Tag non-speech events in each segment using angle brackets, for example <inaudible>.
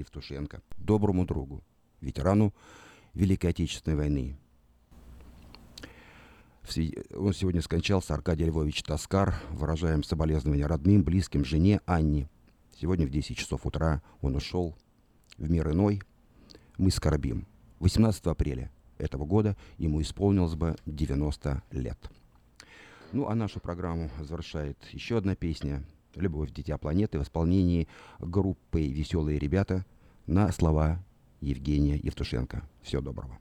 Евтушенко, доброму другу, ветерану Великой Отечественной войны. Он сегодня скончался, Аркадий Львович Таскар. Выражаем соболезнования родным, близким, жене Анне. Сегодня в 10 часов утра он ушел в мир иной. Мы скорбим. 18 апреля этого года ему исполнилось бы 90 лет. Ну, а нашу программу завершает еще одна песня «Любовь, дитя планеты» в исполнении группы «Веселые ребята» на слова Евгения Евтушенко. Всего доброго.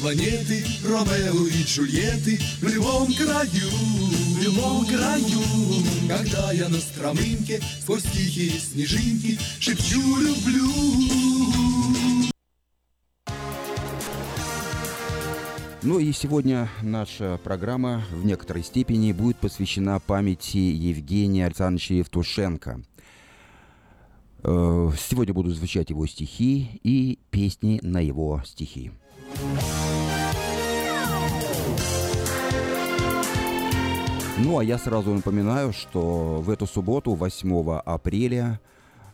Планеты Ромео и Джульетты В любом краю, в любом краю Когда я на стромынке Сквозь тихие снежинки Шепчу люблю Ну и сегодня наша программа в некоторой степени будет посвящена памяти Евгения Александровича Евтушенко. Э, сегодня будут звучать его стихи и песни на его стихи. Ну, а я сразу напоминаю, что в эту субботу, 8 апреля,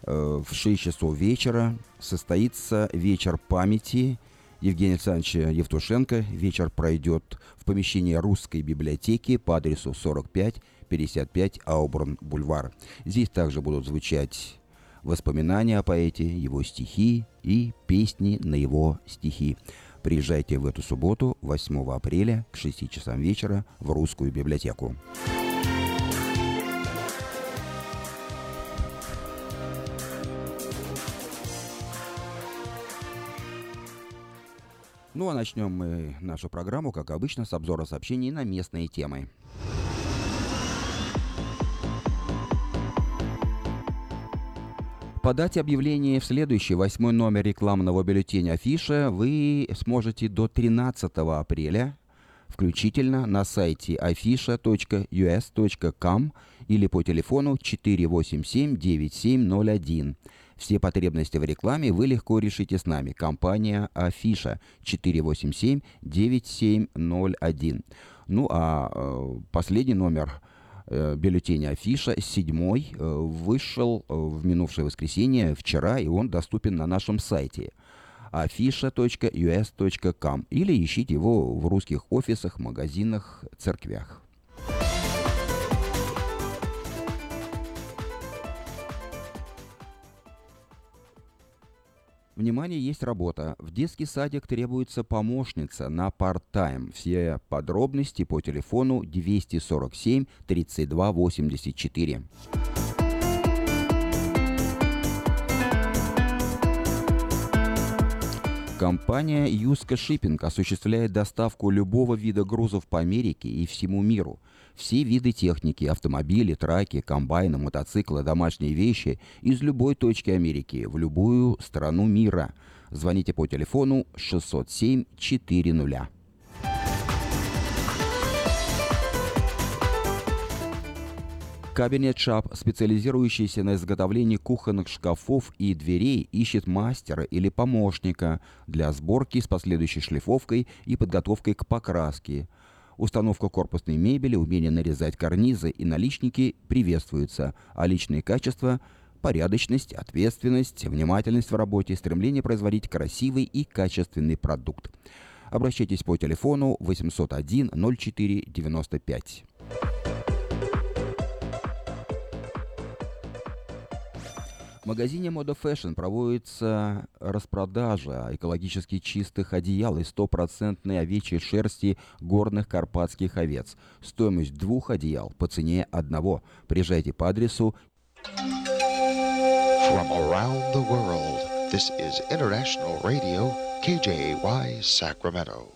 э, в 6 часов вечера состоится вечер памяти Евгения Александровича Евтушенко. Вечер пройдет в помещении русской библиотеки по адресу 45 55 Ауборн Бульвар. Здесь также будут звучать воспоминания о поэте, его стихи и песни на его стихи. Приезжайте в эту субботу, 8 апреля, к 6 часам вечера в Русскую библиотеку. Ну а начнем мы нашу программу, как обычно, с обзора сообщений на местные темы. Подать объявление в следующий восьмой номер рекламного бюллетеня «Афиша» вы сможете до 13 апреля включительно на сайте afisha.us.com или по телефону 487-9701. Все потребности в рекламе вы легко решите с нами. Компания Афиша 487-9701. Ну а э, последний номер – э, бюллетеня Афиша, седьмой, э, вышел э, в минувшее воскресенье, вчера, и он доступен на нашем сайте afisha.us.com или ищите его в русских офисах, магазинах, церквях. Внимание, есть работа. В детский садик требуется помощница на part-time. Все подробности по телефону 247 32 84. Компания Юска Шиппинг осуществляет доставку любого вида грузов по Америке и всему миру. Все виды техники, автомобили, траки, комбайны, мотоциклы, домашние вещи из любой точки Америки в любую страну мира. Звоните по телефону 607 400. Кабинет Шап, специализирующийся на изготовлении кухонных шкафов и дверей, ищет мастера или помощника для сборки с последующей шлифовкой и подготовкой к покраске. Установка корпусной мебели, умение нарезать карнизы и наличники приветствуются, а личные качества – порядочность, ответственность, внимательность в работе, стремление производить красивый и качественный продукт. Обращайтесь по телефону 801 04 95. В магазине Moda Fashion проводится распродажа экологически чистых одеял из стопроцентной овечьей шерсти горных карпатских овец. Стоимость двух одеял по цене одного. Приезжайте по адресу From around the world, this is International Radio, KJY, Sacramento.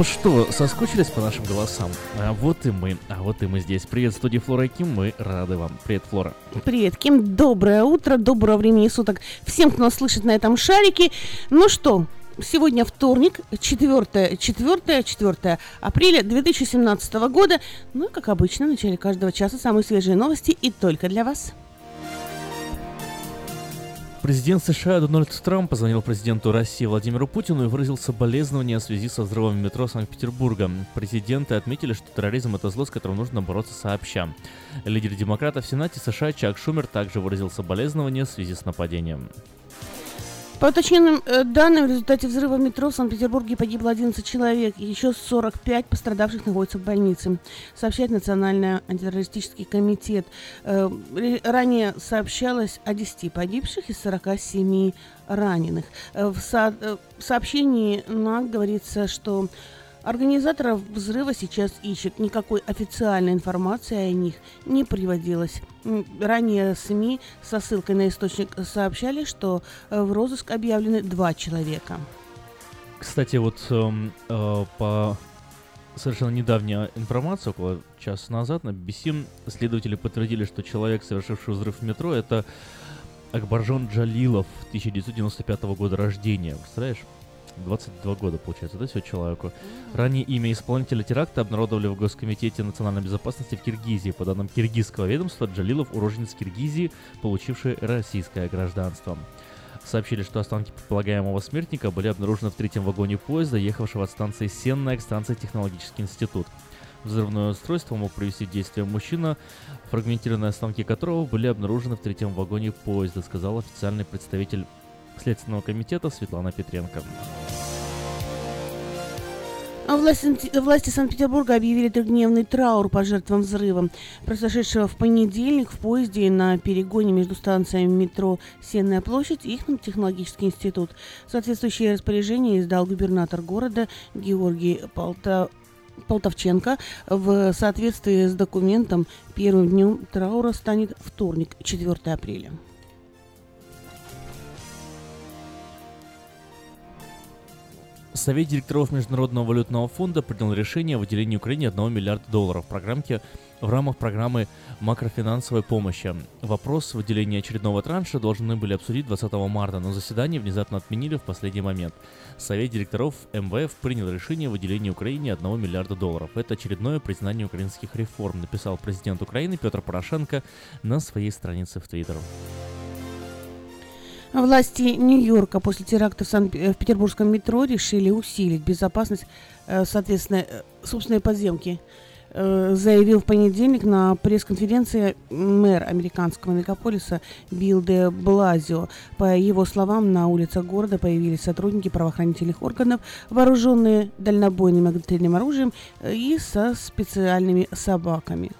Ну что, соскучились по нашим голосам? А вот и мы, а вот и мы здесь. Привет, студия Флора и Ким, мы рады вам. Привет, Флора. Привет, Ким, доброе утро, доброго времени суток всем, кто нас слышит на этом шарике. Ну что, сегодня вторник, 4, 4, 4 апреля 2017 года. Ну и, как обычно, в начале каждого часа самые свежие новости и только для вас. Президент США Дональд Трамп позвонил президенту России Владимиру Путину и выразил соболезнования в связи со взрывом метро Санкт-Петербурга. Президенты отметили, что терроризм – это зло, с которым нужно бороться сообща. Лидер демократов в Сенате США Чак Шумер также выразил соболезнования в связи с нападением. По уточненным э, данным, в результате взрыва метро в Санкт-Петербурге погибло 11 человек, и еще 45 пострадавших находятся в больнице, сообщает Национальный антитеррористический комитет. Э, ранее сообщалось о 10 погибших и 47 раненых. Э, в, со- в сообщении НАК говорится, что Организаторов взрыва сейчас ищет. Никакой официальной информации о них не приводилось. Ранее СМИ со ссылкой на источник сообщали, что э, в розыск объявлены два человека. Кстати, вот э, э, по совершенно недавняя информация, около часа назад на BBC следователи подтвердили, что человек, совершивший взрыв в метро, это Акбаржон Джалилов 1995 года рождения. Представляешь? 22 года, получается, да, всего человеку. Ранее имя исполнителя теракта обнародовали в Госкомитете национальной безопасности в Киргизии. По данным киргизского ведомства, Джалилов – уроженец Киргизии, получивший российское гражданство. Сообщили, что останки предполагаемого смертника были обнаружены в третьем вагоне поезда, ехавшего от станции Сенная к станции Технологический институт. Взрывное устройство мог провести действие мужчина, фрагментированные останки которого были обнаружены в третьем вагоне поезда, сказал официальный представитель Следственного комитета Светлана Петренко. А власти, власти Санкт-Петербурга объявили трехдневный траур по жертвам взрыва, произошедшего в понедельник в поезде на перегоне между станциями метро Сенная площадь и их технологический институт. Соответствующее распоряжение издал губернатор города Георгий Полта... Полтовченко. В соответствии с документом первым днем траура станет вторник, 4 апреля. Совет директоров Международного валютного фонда принял решение о выделении Украине 1 миллиарда долларов в программке в рамках программы макрофинансовой помощи. Вопрос выделения очередного транша должны были обсудить 20 марта, но заседание внезапно отменили в последний момент. Совет директоров МВФ принял решение о выделении Украине 1 миллиарда долларов. Это очередное признание украинских реформ, написал президент Украины Петр Порошенко на своей странице в Твиттер. Власти Нью-Йорка после теракта в, Сан- в петербургском метро решили усилить безопасность, э, соответственно, э, собственной подземки. Э, заявил в понедельник на пресс-конференции мэр американского мегаполиса Билл де Блазио. По его словам, на улицах города появились сотрудники правоохранительных органов, вооруженные дальнобойным огнестрельным оружием и со специальными собаками.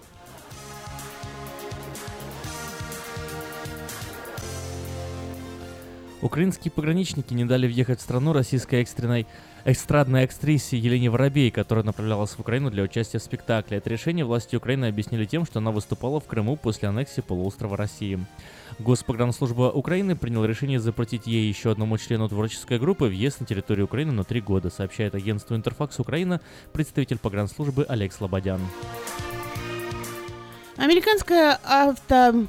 Украинские пограничники не дали въехать в страну российской экстренной эстрадной актрисе Елене Воробей, которая направлялась в Украину для участия в спектакле. Это решение власти Украины объяснили тем, что она выступала в Крыму после аннексии полуострова России. Госпогранслужба Украины приняла решение запретить ей еще одному члену творческой группы въезд на территорию Украины на три года, сообщает агентство Интерфакс Украина представитель погранслужбы Олег Слободян. Американская авто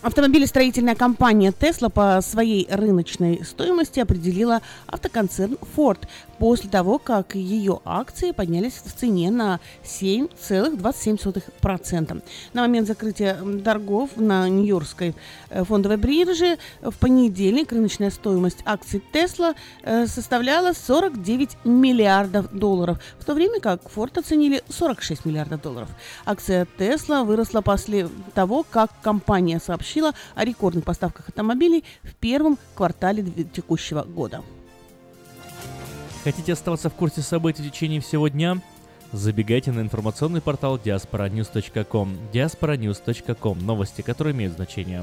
Автомобилестроительная компания Tesla по своей рыночной стоимости определила автоконцерн Ford после того, как ее акции поднялись в цене на 7,27%. На момент закрытия торгов на Нью-Йоркской э, фондовой бирже в понедельник рыночная стоимость акций Tesla э, составляла 49 миллиардов долларов, в то время как Ford оценили 46 миллиардов долларов. Акция Tesla выросла после того, как компания сообщила, сообщила о рекордных поставках автомобилей в первом квартале текущего года. Хотите оставаться в курсе событий в течение всего дня? Забегайте на информационный портал diasporanews.com. diasporanews.com. Новости, которые имеют значение.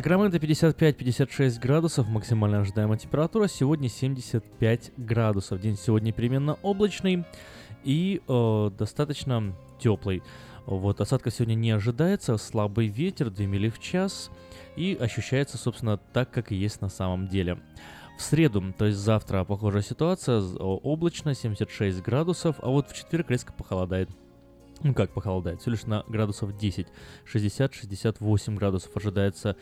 Сакраменто 55-56 градусов, максимально ожидаемая температура. Сегодня 75 градусов. День сегодня переменно облачный и э, достаточно теплый. Вот, осадка сегодня не ожидается, слабый ветер, 2 мили в час, и ощущается, собственно, так, как и есть на самом деле. В среду, то есть завтра, похожая ситуация, облачно, 76 градусов, а вот в четверг резко похолодает. Ну как похолодает? Всего лишь на градусов 10. 60-68 градусов ожидается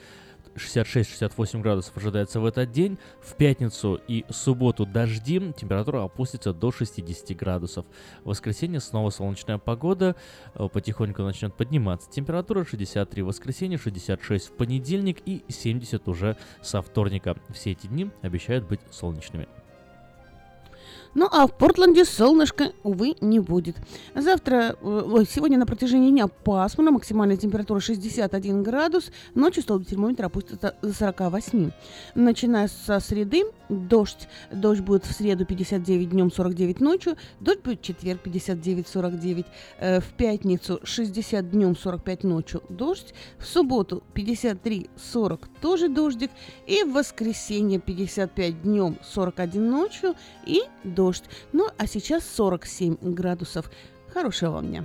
66-68 градусов ожидается в этот день. В пятницу и субботу дожди, температура опустится до 60 градусов. В воскресенье снова солнечная погода, э, потихоньку начнет подниматься. Температура 63 в воскресенье, 66 в понедельник и 70 уже со вторника. Все эти дни обещают быть солнечными. Ну а в Портленде солнышко, увы, не будет. Завтра, э, ой, сегодня на протяжении дня пасмурно, максимальная температура 61 градус, ночью столбик термометра опустится до 48. Начиная со среды, дождь. Дождь будет в среду 59 днем, 49 ночью. Дождь будет в четверг 59-49. Э, в пятницу 60 днем, 45 ночью дождь. В субботу 53-40 тоже дождик. И в воскресенье 55 днем, 41 ночью и дождь. Ну, а сейчас 47 градусов. Хорошего вам дня.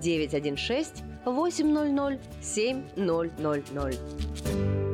916 800 7000.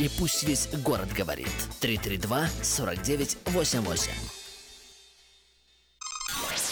И пусть весь город говорит. 332-4988.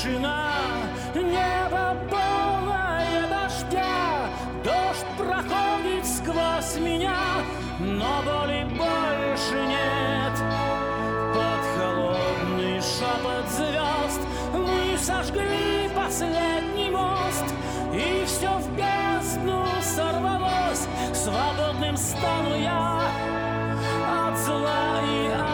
Тишина, небо полное дождя, Дождь проходит сквозь меня, но боли больше нет. Под холодный шепот звезд мы сожгли последний мост, И все в бездну сорвалось, свободным стану я от зла и от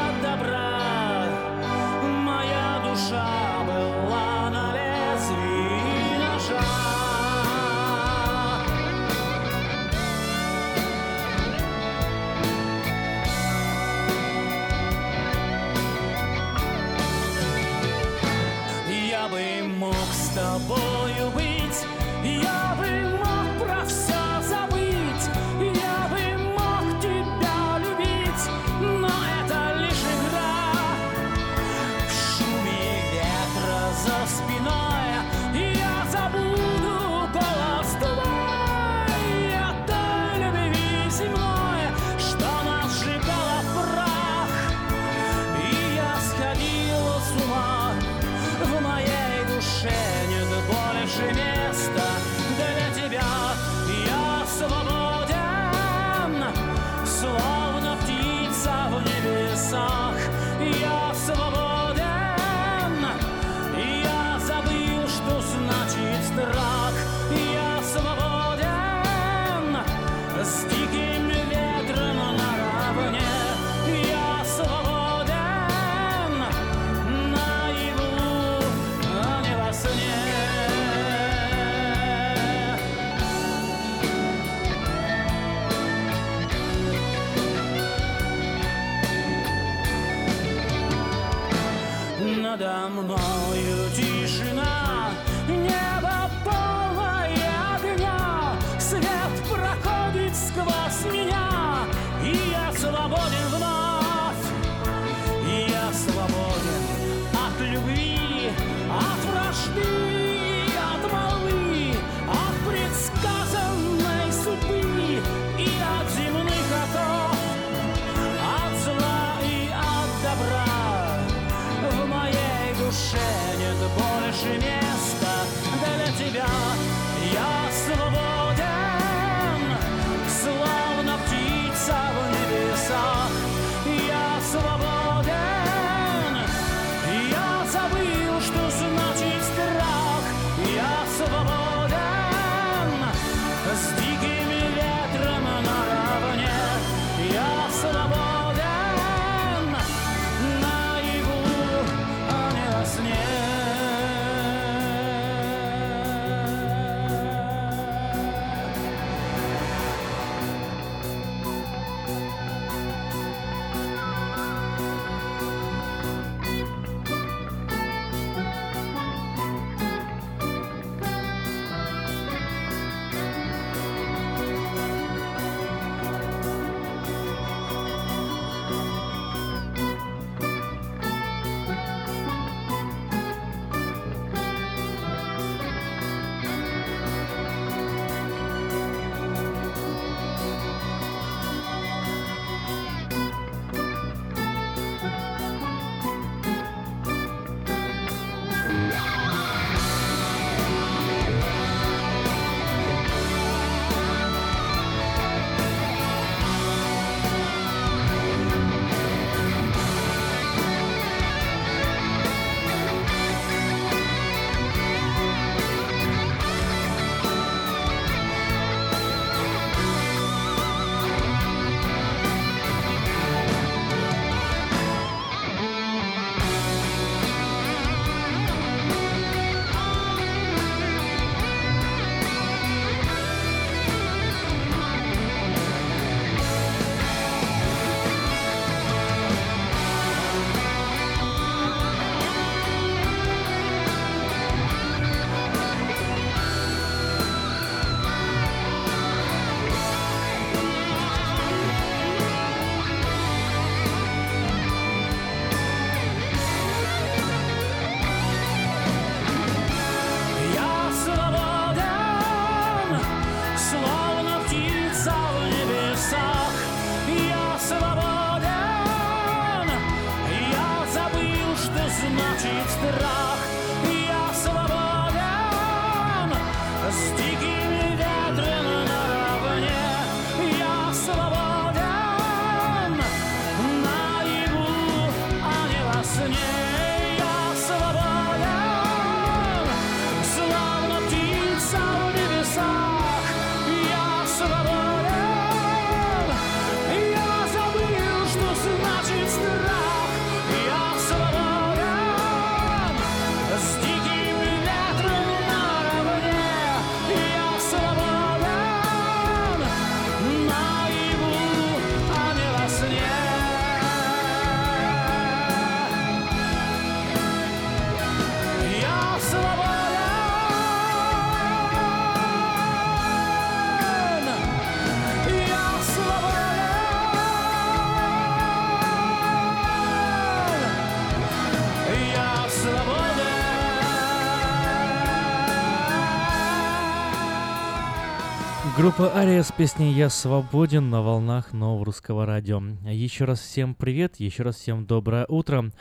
Группа Ария с песней «Я свободен» на волнах нового русского радио. Еще раз всем привет, еще раз всем доброе утро.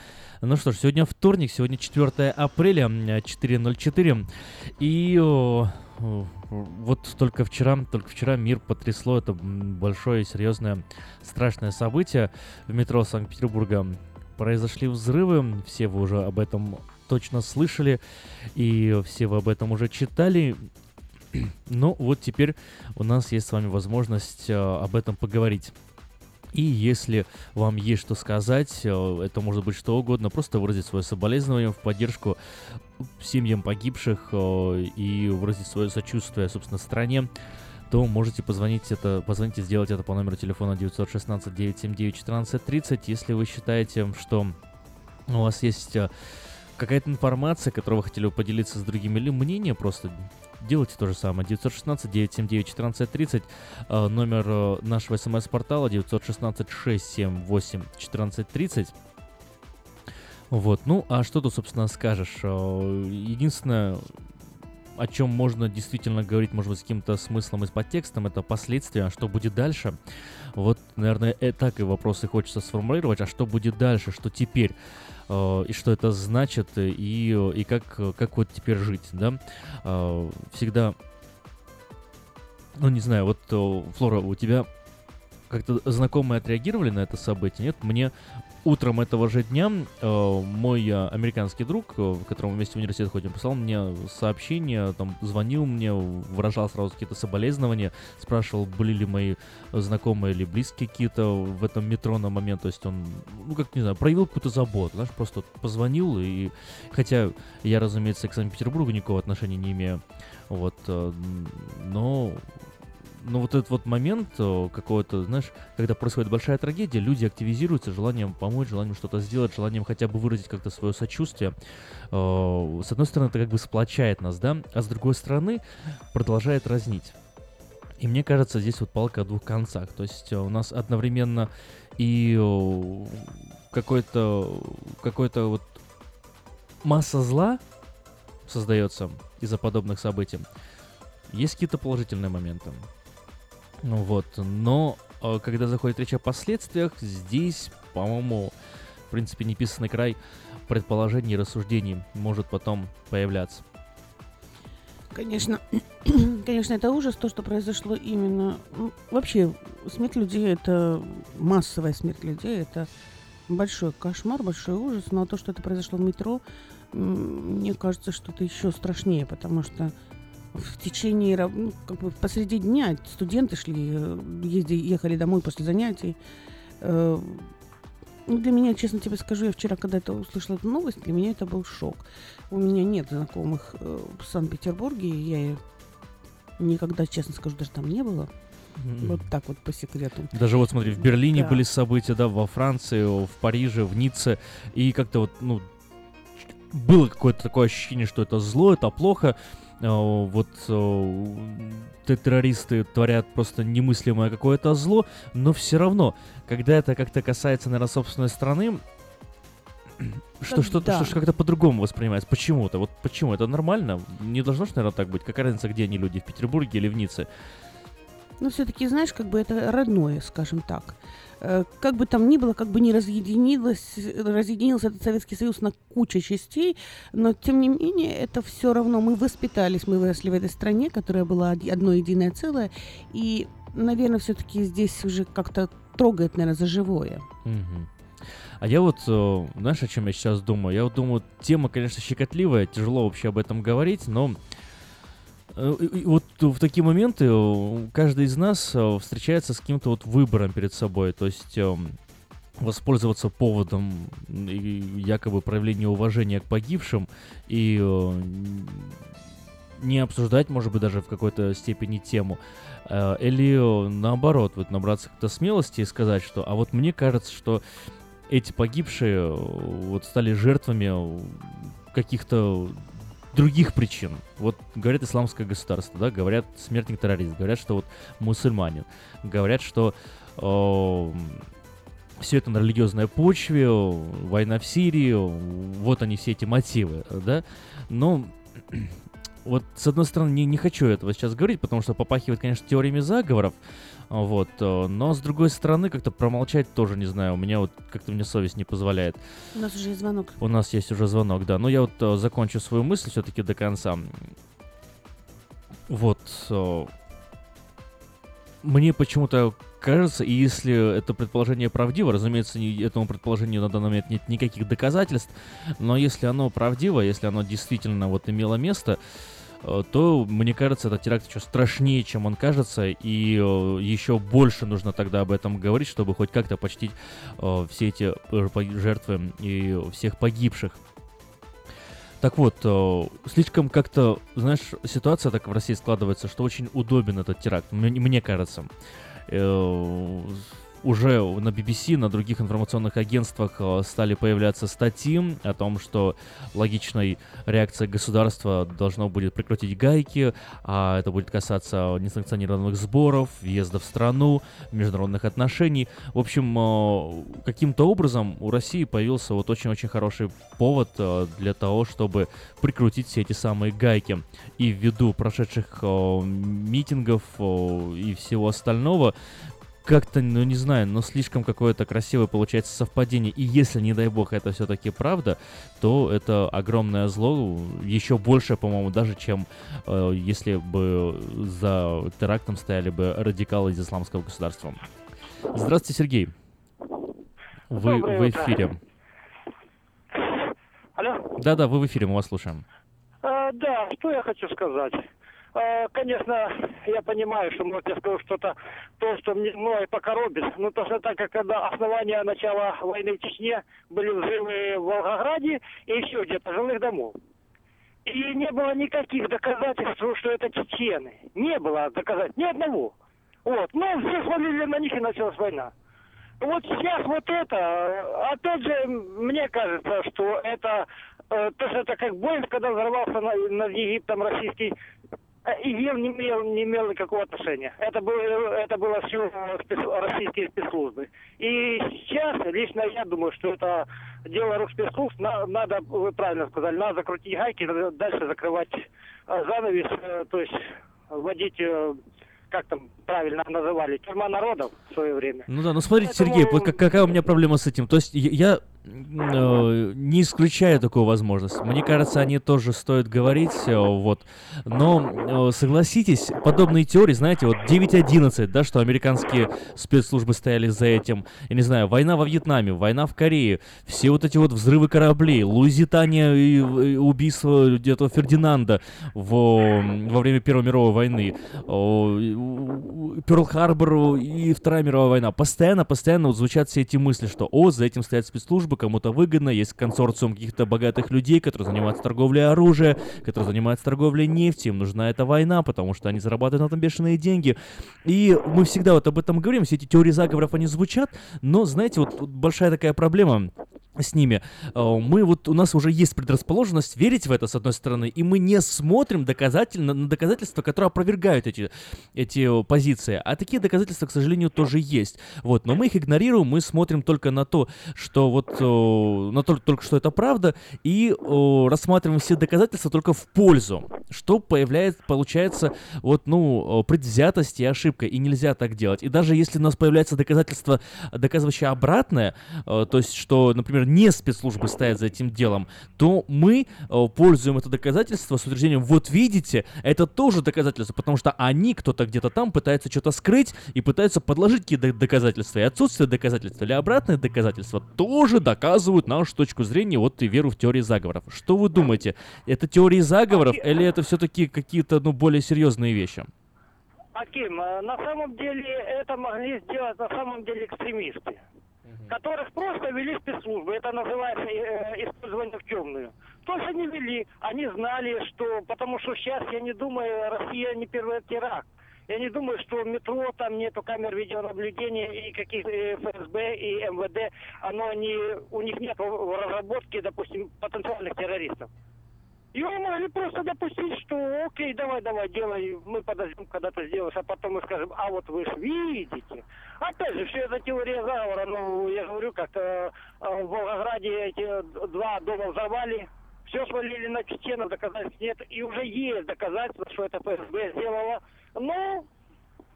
Ну что ж, сегодня вторник, сегодня 4 апреля, м, 4.04. И о, о, вот только вчера, только вчера мир потрясло это большое, серьезное, страшное событие в метро Санкт-Петербурга. Произошли взрывы, все вы уже об этом точно слышали, и все вы об этом уже читали. <clears throat> Ну, вот теперь у нас есть с вами возможность э, об этом поговорить. И если вам есть что сказать, э, это может быть что угодно, просто выразить свое соболезнование в поддержку семьям погибших э, и выразить свое сочувствие, собственно, стране, то можете позвонить это, позвонить и сделать это по номеру телефона 916 979 1430, если вы считаете, что у вас есть какая-то информация, которую вы хотели бы поделиться с другими, или мнение просто делайте то же самое. 916-979-1430, э, номер э, нашего смс-портала 916-678-1430. Вот, ну, а что тут, собственно, скажешь? Э, Единственное, о чем можно действительно говорить, может быть, с каким-то смыслом и с подтекстом, это последствия, а что будет дальше. Вот, наверное, э, так и вопросы хочется сформулировать, а что будет дальше, что теперь, и что это значит, и, и как, как вот теперь жить, да. Э, всегда, ну, не знаю, вот, э, Флора, у тебя как-то знакомые отреагировали на это событие, нет? Мне утром этого же дня э, мой э, американский друг, э, в котором вместе в университет ходим, писал мне сообщение, там звонил мне, выражал сразу какие-то соболезнования, спрашивал, были ли мои знакомые или близкие какие-то в этом метро на момент, то есть он, ну как не знаю, проявил какую-то заботу, знаешь, просто позвонил и, хотя я, разумеется, к Санкт-Петербургу никакого отношения не имею, вот, э, но но вот этот вот момент э, какого-то, знаешь, когда происходит большая трагедия, люди активизируются желанием помочь, желанием что-то сделать, желанием хотя бы выразить как-то свое сочувствие. Э, с одной стороны, это как бы сплочает нас, да, а с другой стороны, продолжает разнить. И мне кажется, здесь вот палка о двух концах. То есть э, у нас одновременно и какой-то какой-то вот масса зла создается из-за подобных событий. Есть какие-то положительные моменты. Ну вот, но э, когда заходит речь о последствиях, здесь, по-моему, в принципе, неписанный край предположений и рассуждений может потом появляться. Конечно, <clears throat> конечно, это ужас, то, что произошло именно... Ну, вообще, смерть людей — это массовая смерть людей, это большой кошмар, большой ужас, но то, что это произошло в метро, мне кажется, что это еще страшнее, потому что в течение, ну, как бы посреди дня студенты шли, э, езди, ехали домой после занятий. Э, ну, для меня, честно тебе скажу, я вчера, когда это услышала эту новость, для меня это был шок. У меня нет знакомых э, в Санкт-Петербурге, я никогда, честно скажу, даже там не было. Mm-hmm. Вот так вот по секрету. Даже вот смотри, в Берлине да. были события, да, во Франции, в Париже, в Ницце, и как-то вот, ну, было какое-то такое ощущение, что это зло, это плохо. Э, вот э, террористы творят просто немыслимое какое-то зло, но все равно, когда это как-то касается, наверное, собственной страны, что, что, да. что, что как-то по-другому воспринимается. Почему-то. Вот почему? Это нормально? Не должно же, наверное, так быть. Какая разница, где они люди, в Петербурге или в Ницце? Ну, все-таки, знаешь, как бы это родное, скажем так. Э, как бы там ни было, как бы не разъединилось, разъединился этот Советский Союз на кучу частей, но тем не менее это все равно мы воспитались, мы выросли в этой стране, которая была одно единое целое, и, наверное, все-таки здесь уже как-то трогает, наверное, за живое. А я вот, э, знаешь, о чем я сейчас думаю? Я вот думаю, тема, конечно, щекотливая, тяжело вообще об этом говорить, но Э, вот в такие моменты э, каждый из нас э, встречается с каким-то вот выбором перед собой, то есть эм, воспользоваться поводом якобы проявления уважения к погибшим и не обсуждать, может быть, даже в какой-то степени тему, или наоборот, вот набраться как-то смелости и сказать, что, а вот мне кажется, что эти погибшие вот стали жертвами каких-то других причин. Вот говорят исламское государство, да, говорят смертник террорист, говорят, что вот мусульманин, говорят, что э, все это на религиозной почве, война в Сирии, вот они все эти мотивы, да. Но <clears throat> вот с одной стороны не, не хочу этого сейчас говорить, потому что попахивает, конечно, теориями заговоров, вот, э, но с другой стороны, как-то промолчать тоже не знаю. У меня вот как-то мне совесть не позволяет. У нас уже есть звонок. У нас есть уже звонок, да. Но я вот э, закончу свою мысль все-таки до конца. Вот. Э, мне почему-то кажется, и если это предположение правдиво, разумеется, не, этому предположению на данный момент нет никаких доказательств, но если оно правдиво, если оно действительно вот имело место, Э, то, мне кажется, этот теракт еще страшнее, чем он кажется, и э, еще больше нужно тогда об этом говорить, чтобы хоть как-то почтить э, все эти жертвы и всех погибших. Так вот, слишком как-то, знаешь, ситуация так в России складывается, что очень удобен этот теракт, мне кажется. Уже на BBC, на других информационных агентствах э, стали появляться статьи о том, что логичной реакцией государства должно будет прекратить гайки, а это будет касаться несанкционированных сборов, въезда в страну, международных отношений. В общем, э, каким-то образом у России появился вот очень-очень хороший повод э, для того, чтобы прикрутить все эти самые гайки. И ввиду прошедших митингов и всего остального, как-то, ну не знаю, но слишком какое-то красивое получается совпадение. И если, не дай бог, это все-таки правда, то это огромное зло, еще больше, по-моему, даже, чем э, если бы за терактом стояли бы радикалы из исламского государства. Здравствуйте, Сергей. Вы Доброе в эфире. Алло? Да-да, вы в эфире, мы вас слушаем. А, да, что я хочу сказать. А, конечно, я понимаю, что, может, я что-то, то, что мне, мной покоробит. Ну, точно так, как когда основания начала войны в Чечне были взрывы в Волгограде и еще где-то жилых домов. И не было никаких доказательств, что это чечены. Не было доказательств, ни одного. Вот. Ну, все свалили на них и началась война. Вот сейчас вот это, э, опять же, мне кажется, что это, э, то, что это как Боинг, когда взорвался на- над Египтом российский, э, ИГИЛ не имел, не имел никакого отношения. Это было, это было все российские спецслужбы. И сейчас, лично я думаю, что это дело рук спецслужб, На- надо, вы правильно сказали, надо закрутить гайки, дальше закрывать э, занавес, э, то есть вводить, э, как там правильно называли, тюрьма народов в свое время. Ну да, ну смотрите, Сергей, вот как- какая у меня проблема с этим. То есть я, я, э, не исключаю такую возможность. Мне кажется, они тоже стоит говорить, э, вот. Но э, согласитесь, подобные теории, знаете, вот 9.11, да, что американские спецслужбы стояли за этим. Я не знаю, война во Вьетнаме, война в Корее, все вот эти вот взрывы кораблей, Луизитания и, и убийство этого Фердинанда во, во время Первой мировой войны, о, и у- у- Перл-Харбор и Вторая мировая война. Постоянно, постоянно вот звучат все эти мысли, что о, за этим стоят спецслужбы, кому-то выгодно, есть консорциум каких-то богатых людей, которые занимаются торговлей оружия, которые занимаются торговлей нефти, им нужна эта война, потому что они зарабатывают на этом бешеные деньги. И мы всегда вот об этом говорим, все эти теории заговоров, они звучат, но, знаете, вот, вот большая такая проблема с ними. Э, Мы вот, у нас уже есть предрасположенность верить в это, с одной стороны, и мы не смотрим доказатель, на, доказательства, которые опровергают эти, эти э, позиции. А такие доказательства, к сожалению, тоже есть. Вот, но мы их игнорируем, мы смотрим только на то, что вот, э, на то, только что это правда, и рассматриваем все доказательства только в пользу, что появляется, получается, вот, ну, предвзятость и ошибка, и нельзя так делать. И даже если у нас появляется доказательство, доказывающее обратное, то есть, что, например, не спецслужбы стоят за этим делом, то мы э, пользуем это доказательство с утверждением, вот видите, это тоже доказательство, потому что они, кто-то где-то там, пытаются что-то скрыть и пытаются подложить какие-то доказательства. И отсутствие доказательства или обратное доказательство тоже доказывают нашу точку зрения, вот и веру в теории заговоров. Что вы думаете? Это теории заговоров или это все-таки какие-то, ну, более серьезные вещи? Аким, э, на самом деле это могли сделать на самом деле экстремисты, которых просто вели спецслужбы. Это называется э, использование в темную. То, что они вели, они знали, что... Потому что сейчас, я не думаю, Россия не первый теракт. Я не думаю, что в метро там нету камер видеонаблюдения и каких э, ФСБ и МВД, оно не, у них нет в разработке, допустим, потенциальных террористов. Его могли просто допустить, что окей, давай, давай, делай, мы подождем, когда ты сделаешь, а потом мы скажем, а вот вы же видите. Опять же, все это теория заговора, ну, я говорю, как э, э, в Волгограде эти два дома взорвали, все свалили на чеченов, доказательств нет, и уже есть доказательства, что это ФСБ сделало. Но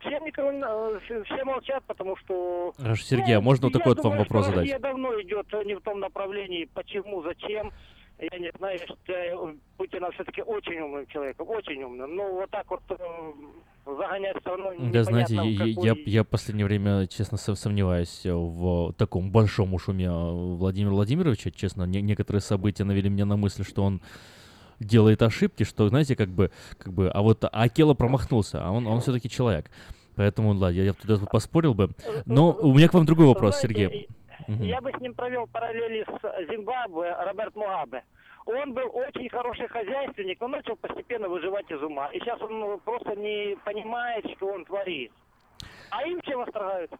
все, никого, э, все- молчат, потому что... Хорошо, Сергей, а Ну, можно вот я такой вот вам вопрос задать? Россия давно идет не в том направлении, почему, зачем. Я не знаю, я считаю Путина все-таки очень умным человеком, очень умным. Ну, вот так вот э, загонять страну Да, знаете, я, я, какой- я в последнее время, честно, сом- сомневаюсь в таком большом шуме э, Владимира Владимировича. Честно, не- некоторые события навели меня на мысль, что он делает ошибки, что, знаете, как бы, как бы, а вот Акела промахнулся, а он, он все-таки человек. Поэтому, ладно, я, я туда поспорил бы. Но у меня к вам другой вопрос, Сергей. Мгм. Я бы с ним провел параллели с Зимбабве, Роберт Мугабе. Он был очень хороший хозяйственник, но начал постепенно выживать из ума. И сейчас он ну, просто не понимает, что он творит. А им чем восторгаются?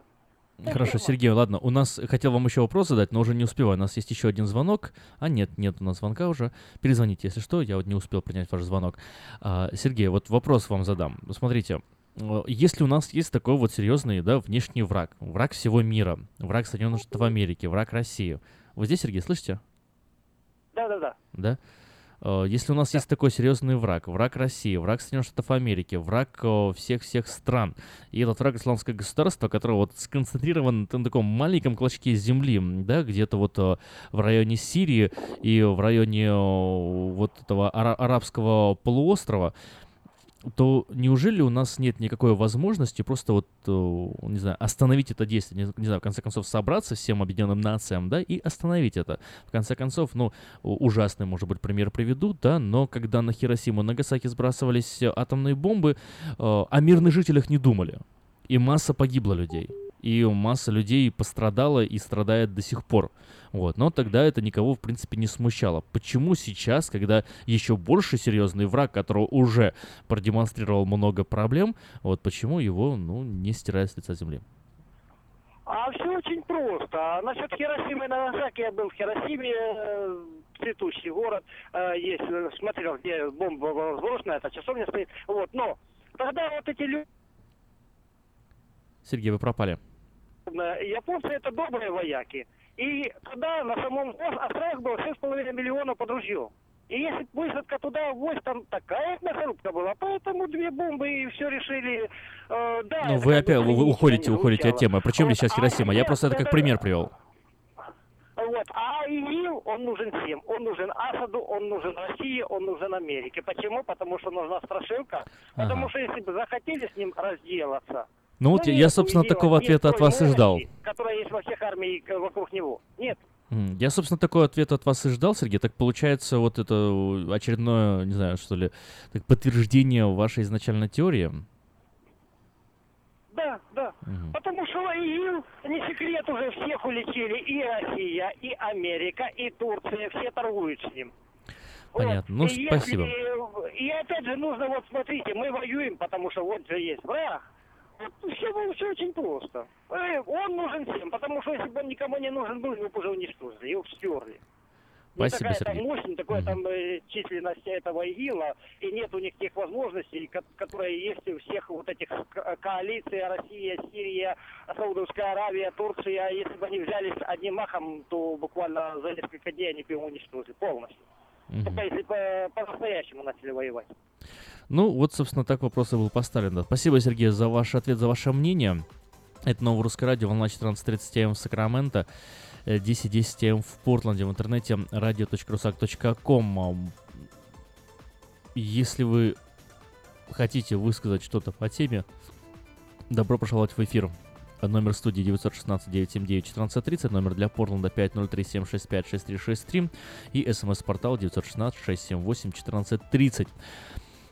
Хорошо, Сергей, ладно, у нас хотел вам еще вопрос задать, но уже не успеваю. У нас есть еще один звонок. А нет, нет у нас звонка уже. Перезвоните, если что, я вот не успел принять ваш звонок. А, Сергей, вот вопрос вам задам. Смотрите, если у нас есть такой вот серьезный, да, внешний враг, враг всего мира, враг Соединенных Штатов Америки, враг России. Вы здесь, Сергей, слышите? Да-да-да. Да? Э, Если у нас есть такой серьезный враг, враг России, враг Соединенных Штатов Америки, враг э, всех-всех стран, и этот враг исламское государство, которое вот сконцентрировано на таком маленьком клочке земли, да, где-то вот э, в районе Сирии и в районе э, вот этого ара- арабского полуострова, то неужели у нас нет никакой возможности просто вот, э, не знаю, остановить это действие, не, не знаю, в конце концов собраться всем объединенным нациям, да, и остановить это. В конце концов, ну, ужасный, может быть, пример приведу, да, но когда на Хиросиму и Нагасаки сбрасывались атомные бомбы, э, о мирных жителях не думали. И масса погибла людей. И масса людей пострадала и страдает до сих пор. Вот. Но тогда это никого, в принципе, не смущало. Почему сейчас, когда еще больше серьезный враг, которого уже продемонстрировал много проблем, вот почему его, ну, не стирают с лица земли? А все очень просто. Насчет Хиросимы и Нагасаки я был в Хиросиме, э, цветущий город. э, Есть, э, смотрел, где бомба была сброшена, эта часовня стоит. Вот, но тогда вот эти люди, Сергей, вы пропали. Японцы, это добрые вояки. И тогда на самом островах было 6,5 миллионов под ружьем. И если высадка туда, вось там такая мясорубка была, поэтому две бомбы и все решили. э, да, Ну, это вы опять, вы, уходите, уходите от темы. Причем Вот, здесь а Хиросима? Я сейчас просто это как пример привел. Вот. А ИИЛ, он нужен всем. Он нужен Асаду, он нужен России, он нужен Америке. Почему? Потому что нужна страшилка. Потому Ага. что если бы захотели с ним разделаться, Ну вот я, собственно, такого нет ответа от вас и ждал. Которая есть во всех армиях э, вокруг него. Нет. Я, собственно, такой ответ от вас и ждал, Сергей. Так получается, вот это э, очередное, не знаю, что ли, так, подтверждение вашей изначальной теории. Да, да. Потому что ИИЛ, не секрет, уже всех улетели. И Россия, и Америка, и Турция. Все торгуют с ним. Вот. Понятно. Ну, И если- спасибо. И опять же нужно, вот смотрите, мы воюем, потому что вот же есть враг. Вот все, все очень просто. Э, Он нужен всем, потому что если бы он никому не нужен был, его бы уже уничтожили, его стерли. Спасибо, такая там Сергей. мощь, не такая там э, численность этого ИГИЛа, и нет у них тех возможностей, ко- которые есть у всех вот этих ко- коалиций, Россия, Сирия, Саудовская Аравия, Турция. Если бы они взялись одним махом, то буквально за несколько дней они бы его уничтожили полностью. Только если по-настоящему начали воевать. Ну, вот, собственно, так вопрос и был поставлен. Спасибо, Сергей, за ваш ответ, за ваше мнение. Это Новое Русское Радио, волна 14.30 м в Сакраменто, э, 10.10 м в Портленде, в интернете radio.rusak.com. Ам, Если вы хотите высказать что-то по теме, добро пожаловать в эфир. Номер студии 916-979-1430, номер для Портленда 503-765-6363 и смс-портал 916-678-1430.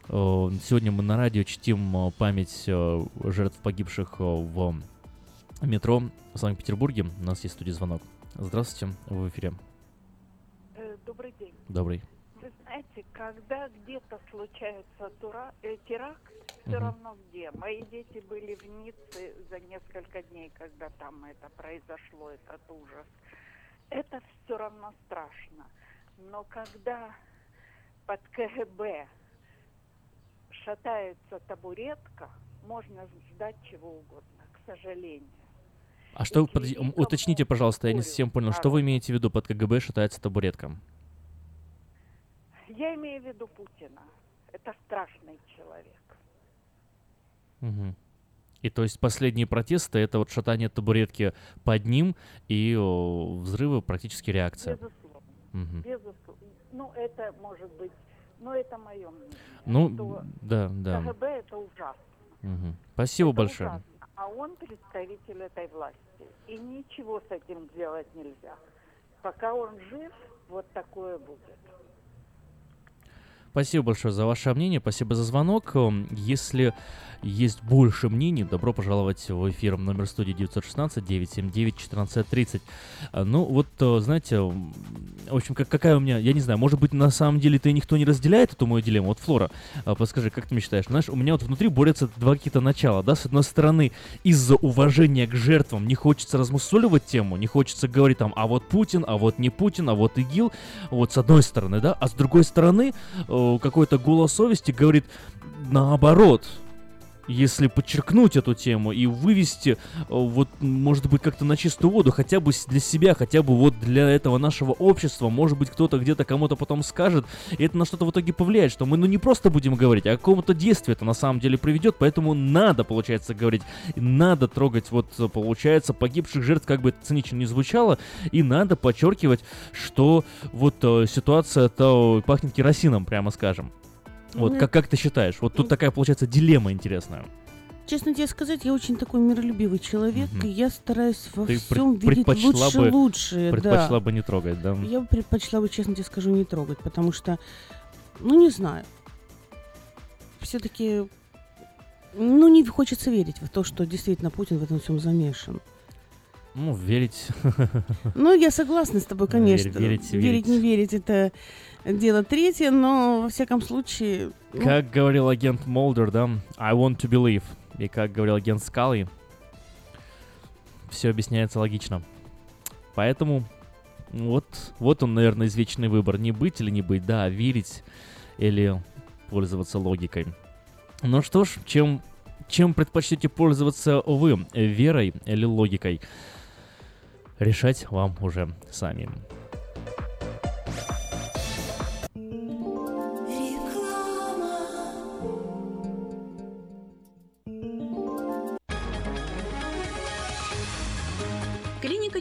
Э, Сегодня мы на радио чтим э, память э, жертв погибших в метро в Санкт-Петербурге. У нас есть в студии звонок. Здравствуйте, вы в эфире. Добрый день. Добрый. Вы знаете, когда где-то случается тура, э, теракт, все равно где. Мои дети были в Ницце за несколько дней, когда там это произошло, этот ужас. Это все равно страшно. Но когда под КГБ шатается табуретка, можно ждать чего угодно, к сожалению. А что, вы- подожди, уточните, пожалуйста, я не совсем понял, что вы имеете в виду под КГБ шатается табуретка? Я имею в виду Путина. Это страшный человек. Мгм. И то есть последние протесты это вот шатание табуретки под ним и о, взрывы практически реакция. Безусловно. Мгм. Безусловно. Ну, это может быть, но это мое мнение. Ну, что да, да. КГБ это ужасно. Мгм. Спасибо Это большое. ужасно. А он представитель этой власти. И ничего с этим делать нельзя. Пока он жив, вот такое будет. Спасибо большое за ваше мнение, спасибо за звонок. Эм, Если есть больше мнений, добро пожаловать в эфир номер студии 916-979-1430. А, Ну, вот, э, знаете, в общем, как, какая у меня, я не знаю, может быть, на самом деле ты никто не разделяет эту мою дилемму. Вот, Флора, а, подскажи, как ты мечтаешь? Знаешь, у меня вот внутри борются два какие-то начала, да? С одной стороны, из-за уважения к жертвам не хочется размусоливать тему, не хочется говорить там, а вот Путин, а вот не Путин, а вот ИГИЛ, вот с одной стороны, да? А с другой стороны, э, какой-то голос совести говорит наоборот, если подчеркнуть эту тему и вывести, э, вот, может быть, как-то на чистую воду, хотя бы для себя, хотя бы вот для этого нашего общества, может быть, кто-то где-то кому-то потом скажет, и это на что-то в итоге повлияет, что мы, ну, не просто будем говорить, а какому-то действию это на самом деле приведет, поэтому надо, получается, говорить, надо трогать, вот, получается, погибших жертв, как бы это цинично не звучало, и надо подчеркивать, что вот э, ситуация-то пахнет керосином, прямо скажем. Вот, Ну, как, как ты считаешь? Вот тут такая, получается, дилемма интересная. Честно тебе сказать, я очень такой миролюбивый человек, Мгм. и я стараюсь во Ты всем видеть лучше бы, лучшее. предпочла да. бы не трогать, да? Я бы предпочла бы, честно тебе скажу, не трогать, потому что, ну не знаю, все-таки, ну не хочется верить в то, что действительно Путин в этом всем замешан. Ну, верить. <laughs> Ну, я согласна с тобой, конечно. верить, верить, не верить, это дело третье, но во всяком случае... ну, Как говорил агент Молдер, да, I want to believe. И как говорил агент Скалы, все объясняется логично. Поэтому вот, вот он, наверное, извечный выбор. Не быть или не быть, да, верить или пользоваться логикой. Ну что ж, чем, чем предпочтете пользоваться вы, верой или логикой? Решать вам уже самим.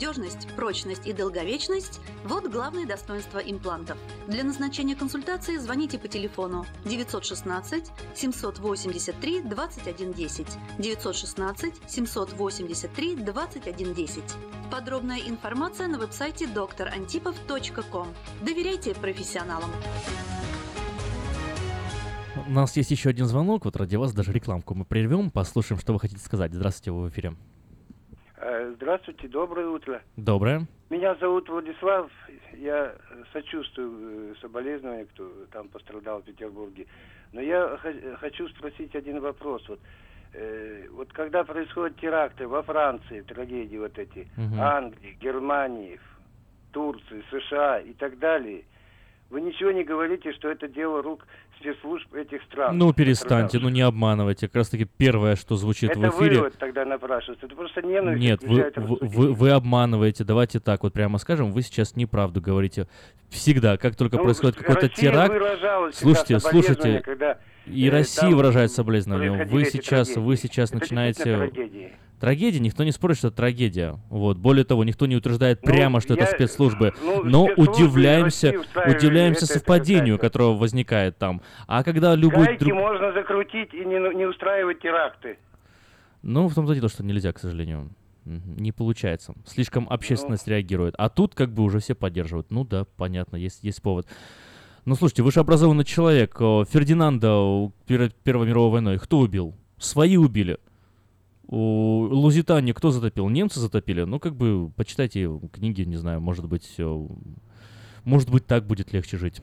надежность, прочность и долговечность – вот главные достоинства имплантов. Для назначения консультации звоните по телефону 916 783 2110 916 783 2110. Подробная информация на веб-сайте докторантипов.ком. Доверяйте профессионалам. У нас есть еще один звонок, вот ради вас даже рекламку мы прервем, послушаем, что вы хотите сказать. Здравствуйте, вы в эфире. Э, Здравствуйте, доброе утро. Доброе. Меня зовут Владислав. Я сочувствую э, соболезнованию, кто там пострадал в Петербурге. Но я хо- хочу спросить один вопрос. Вот, э, вот когда происходят теракты во Франции, трагедии вот эти, Мгм. Англии, Германии, Турции, США и так далее, вы ничего не говорите, что это дело рук спецслужб этих стран. Ну, перестаньте, ну не обманывайте. Как раз таки первое, что звучит Это в эфире. вывод тогда напрашивается. Это просто ненависть. Нет, вы, вы, вы, вы обманываете. Давайте так вот прямо скажем, вы сейчас неправду говорите. Всегда, как только Ну, происходит какой-то теракт, слушайте, слушайте, когда, и э, Россия выражает соболезнования. Вы сейчас, вы сейчас Это начинаете. Трагедия, никто не спорит, что это трагедия. Вот. Более того, никто не утверждает Ну, прямо, что я- это спецслужбы. ну, но спецслужбы удивляемся, удивляемся это- это совпадению, которое возникает там. А когда любой Гайки друг... можно закрутить и не, не устраивать теракты. Ну, в том-то и дело, что нельзя, к сожалению. Не получается. Слишком Ну. общественность реагирует. А тут как бы уже все поддерживают. Ну да, понятно, есть, есть повод. Ну, слушайте, вы же образованный человек. О, Фердинанда перед Первой мировой войной кто убил? Свои убили. У Лузитании кто затопил? Немцы затопили. Ну, как бы, почитайте книги, не знаю, может быть, э, может быть, так будет легче жить.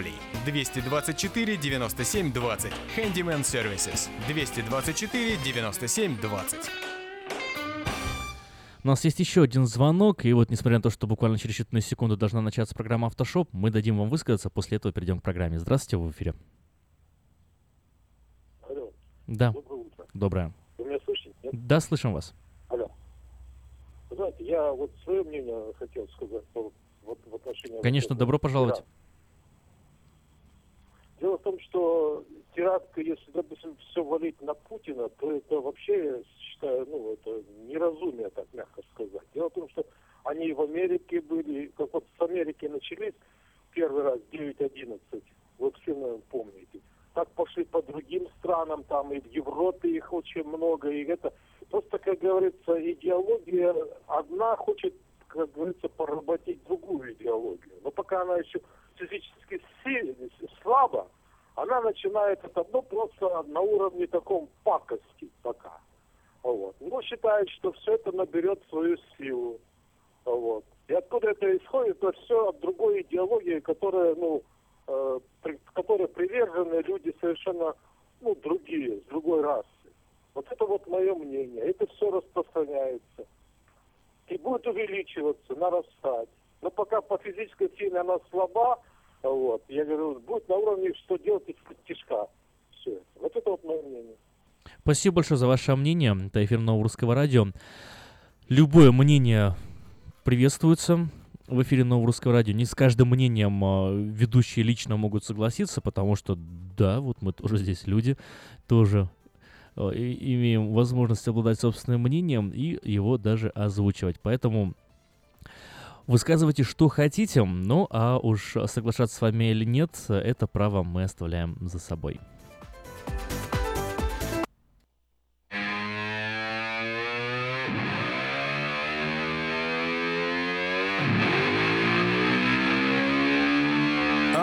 224 97 20. Handyman Services. 224 97 20. У нас есть еще один звонок, и вот несмотря на то, что буквально через считанные секунды должна начаться программа «Автошоп», мы дадим вам высказаться, после этого перейдем к программе. Здравствуйте, вы в эфире. Алло. Да. Доброе утро. Доброе. Вы меня слышите? Нет? Да, слышим вас. Алло. Знаете, я вот свое мнение хотел сказать по, вот, в отношении... Конечно, вот добро пожаловать. Дело в том, что теракт, если, допустим, все валить на Путина, то это вообще, считаю, ну, это неразумие, так мягко сказать. Дело в том, что они в Америке были, как вот с Америки начались первый раз 9-11, вот все, наверное, помните. Так пошли по другим странам, там и в Европе их очень много, и это просто, как говорится, идеология одна хочет, как говорится, поработить другую идеологию. Но пока она еще физически си- слабо, она начинает это, ну, просто на уровне таком пакости пока. Вот. Но считает, что все это наберет свою силу. Вот. И откуда это исходит, это все от другой идеологии, которая, ну, э, при, которой привержены люди совершенно, ну, другие, с другой расы. Вот это вот мое мнение. Это все распространяется. И будет увеличиваться, нарастать. Но пока по физической силе она слаба, вот, я говорю, будет на уровне, что делать из тишка. Все. Вот это вот мое мнение. Спасибо большое за ваше мнение. Это эфир Нового Русского Радио. Любое мнение приветствуется в эфире Нового Русского Радио. Не с каждым мнением а, ведущие лично могут согласиться, потому что, да, вот мы тоже здесь люди, тоже и- имеем возможность обладать собственным мнением и его даже озвучивать. Поэтому высказывайте, что хотите, ну а уж соглашаться с вами или нет, это право мы оставляем за собой.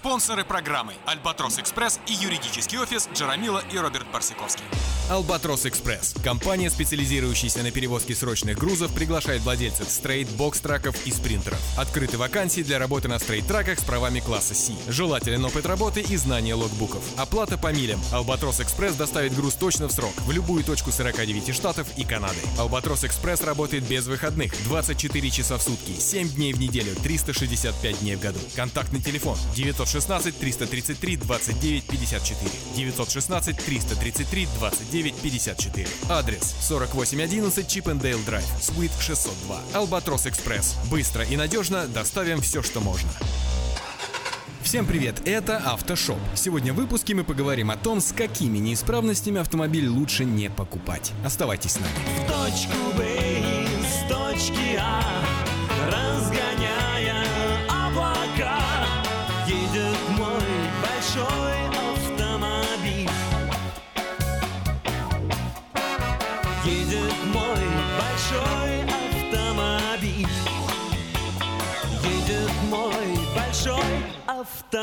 Спонсоры программы «Альбатрос Экспресс» и юридический офис Джарамила и Роберт Барсиковский. Албатрос Экспресс. Компания, специализирующаяся на перевозке срочных грузов, приглашает владельцев стрейт, бокс-траков и спринтеров. Открыты вакансии для работы на стрейт-траках с правами класса C. Желателен опыт работы и знание логбуков. Оплата по милям. Албатрос Экспресс доставит груз точно в срок, в любую точку 49 штатов и Канады. Албатрос Экспресс работает без выходных, 24 часа в сутки, 7 дней в неделю, 365 дней в году. Контактный телефон 916 333 29 54. 916 333 29 54. Адрес 4811 Чипендейл Драйв, Суит 602. Албатрос Экспресс. Быстро и надежно доставим все, что можно. Всем привет, это Автошоп. Сегодня в выпуске мы поговорим о том, с какими неисправностями автомобиль лучше не покупать. Оставайтесь с нами. В точку Б из точки А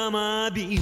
автомобиль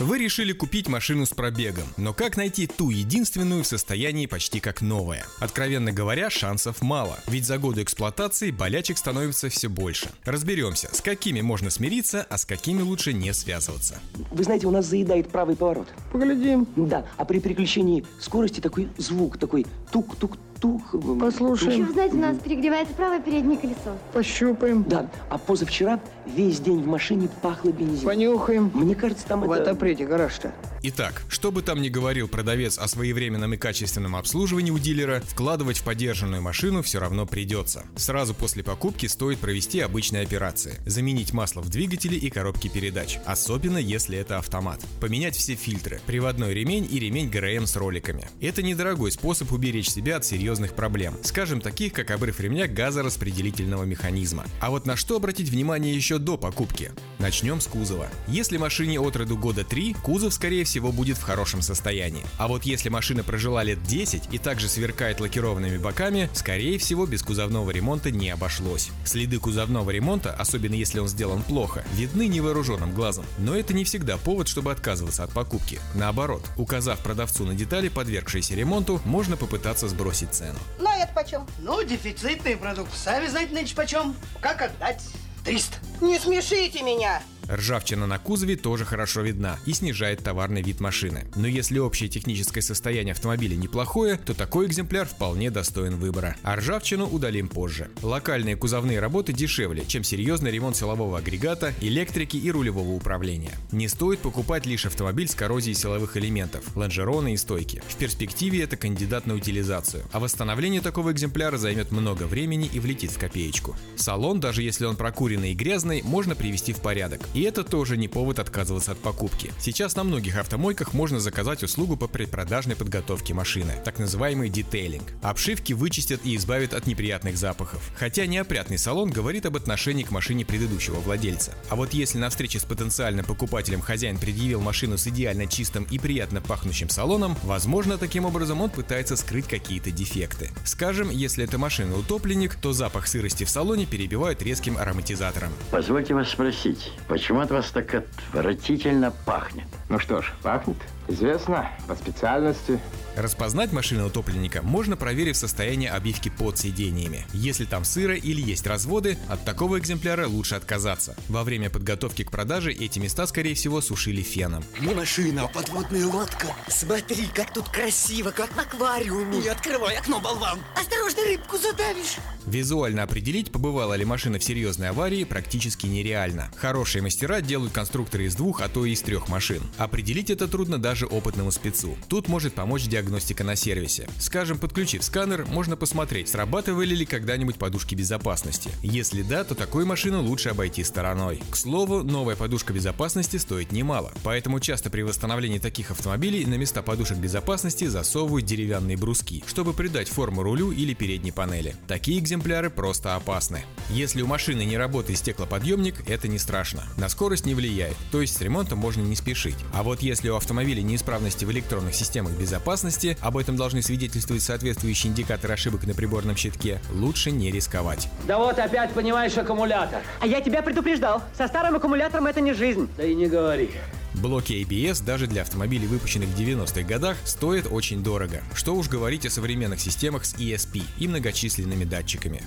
Вы решили купить машину с пробегом, но как найти ту единственную в состоянии почти как новая? Откровенно говоря, шансов мало, ведь за годы эксплуатации болячек становится все больше. Разберемся, с какими можно смириться, а с какими лучше не связываться. Вы знаете, у нас заедает правый поворот. Поглядим. Да, а при переключении скорости такой звук, такой тук-тук тух. Послушаем. Еще, знаете, у нас перегревается правое переднее колесо. Пощупаем. Да, а позавчера весь день в машине пахло бензином. Понюхаем. Мне кажется, там В это... отоприте гараж-то. Итак, что бы там ни говорил продавец о своевременном и качественном обслуживании у дилера, вкладывать в подержанную машину все равно придется. Сразу после покупки стоит провести обычные операции. Заменить масло в двигателе и коробке передач, особенно если это автомат. Поменять все фильтры, приводной ремень и ремень ГРМ с роликами. Это недорогой способ уберечь себя от серьезных проблем, скажем, таких как обрыв ремня газораспределительного механизма. А вот на что обратить внимание еще до покупки? Начнем с кузова. Если машине от роду года 3, кузов скорее всего будет в хорошем состоянии. А вот если машина прожила лет 10 и также сверкает лакированными боками, скорее всего без кузовного ремонта не обошлось. Следы кузовного ремонта, особенно если он сделан плохо, видны невооруженным глазом. Но это не всегда повод, чтобы отказываться от покупки. Наоборот, указав продавцу на детали, подвергшиеся ремонту, можно попытаться сбросить цену. Ну, а это почем? Ну, дефицитные продукты. Сами знаете, нынче почем. Как отдать? 300. Не смешите меня. Ржавчина на кузове тоже хорошо видна и снижает товарный вид машины. Но если общее техническое состояние автомобиля неплохое, то такой экземпляр вполне достоин выбора. А ржавчину удалим позже. Локальные кузовные работы дешевле, чем серьезный ремонт силового агрегата, электрики и рулевого управления. Не стоит покупать лишь автомобиль с коррозией силовых элементов, лонжероны и стойки. В перспективе это кандидат на утилизацию, а восстановление такого экземпляра займет много времени и влетит в копеечку. Салон, даже если он прокуренный и грязный, можно привести в порядок. И это тоже не повод отказываться от покупки. Сейчас на многих автомойках можно заказать услугу по предпродажной подготовке машины, так называемый детейлинг. Обшивки вычистят и избавят от неприятных запахов. Хотя неопрятный салон говорит об отношении к машине предыдущего владельца. А вот если на встрече с потенциальным покупателем хозяин предъявил машину с идеально чистым и приятно пахнущим салоном, возможно, таким образом он пытается скрыть какие-то дефекты. Скажем, если это машина утопленник, то запах сырости в салоне перебивают резким ароматизатором. Позвольте вас спросить, почему от вас так отвратительно пахнет? Ну что ж, пахнет. Известно, по специальности. Распознать машину утопленника можно, проверив состояние обивки под сидениями. Если там сыро или есть разводы, от такого экземпляра лучше отказаться. Во время подготовки к продаже эти места, скорее всего, сушили феном. Не машина, а подводная лодка. Смотри, как тут красиво, как в аквариуме. Не открывай окно, болван. Осторожно, рыбку задавишь. Визуально определить, побывала ли машина в серьезной аварии, практически нереально. Хорошие мастера делают конструкторы из двух, а то и из трех машин. Определить это трудно даже опытному спецу. Тут может помочь диагностика на сервисе. Скажем, подключив сканер, можно посмотреть, срабатывали ли когда-нибудь подушки безопасности. Если да, то такую машину лучше обойти стороной. К слову, новая подушка безопасности стоит немало, поэтому часто при восстановлении таких автомобилей на места подушек безопасности засовывают деревянные бруски, чтобы придать форму рулю или передней панели. Такие экземпляры просто опасны. Если у машины не работает стеклоподъемник, это не страшно. На скорость не влияет, то есть с ремонтом можно не спешить. А вот если у автомобиля неисправности в электронных системах безопасности, об этом должны свидетельствовать соответствующие индикаторы ошибок на приборном щитке, лучше не рисковать. Да вот опять понимаешь аккумулятор. А я тебя предупреждал. Со старым аккумулятором это не жизнь. Да и не говори. Блоки ABS даже для автомобилей, выпущенных в 90-х годах, стоят очень дорого. Что уж говорить о современных системах с ESP и многочисленными датчиками.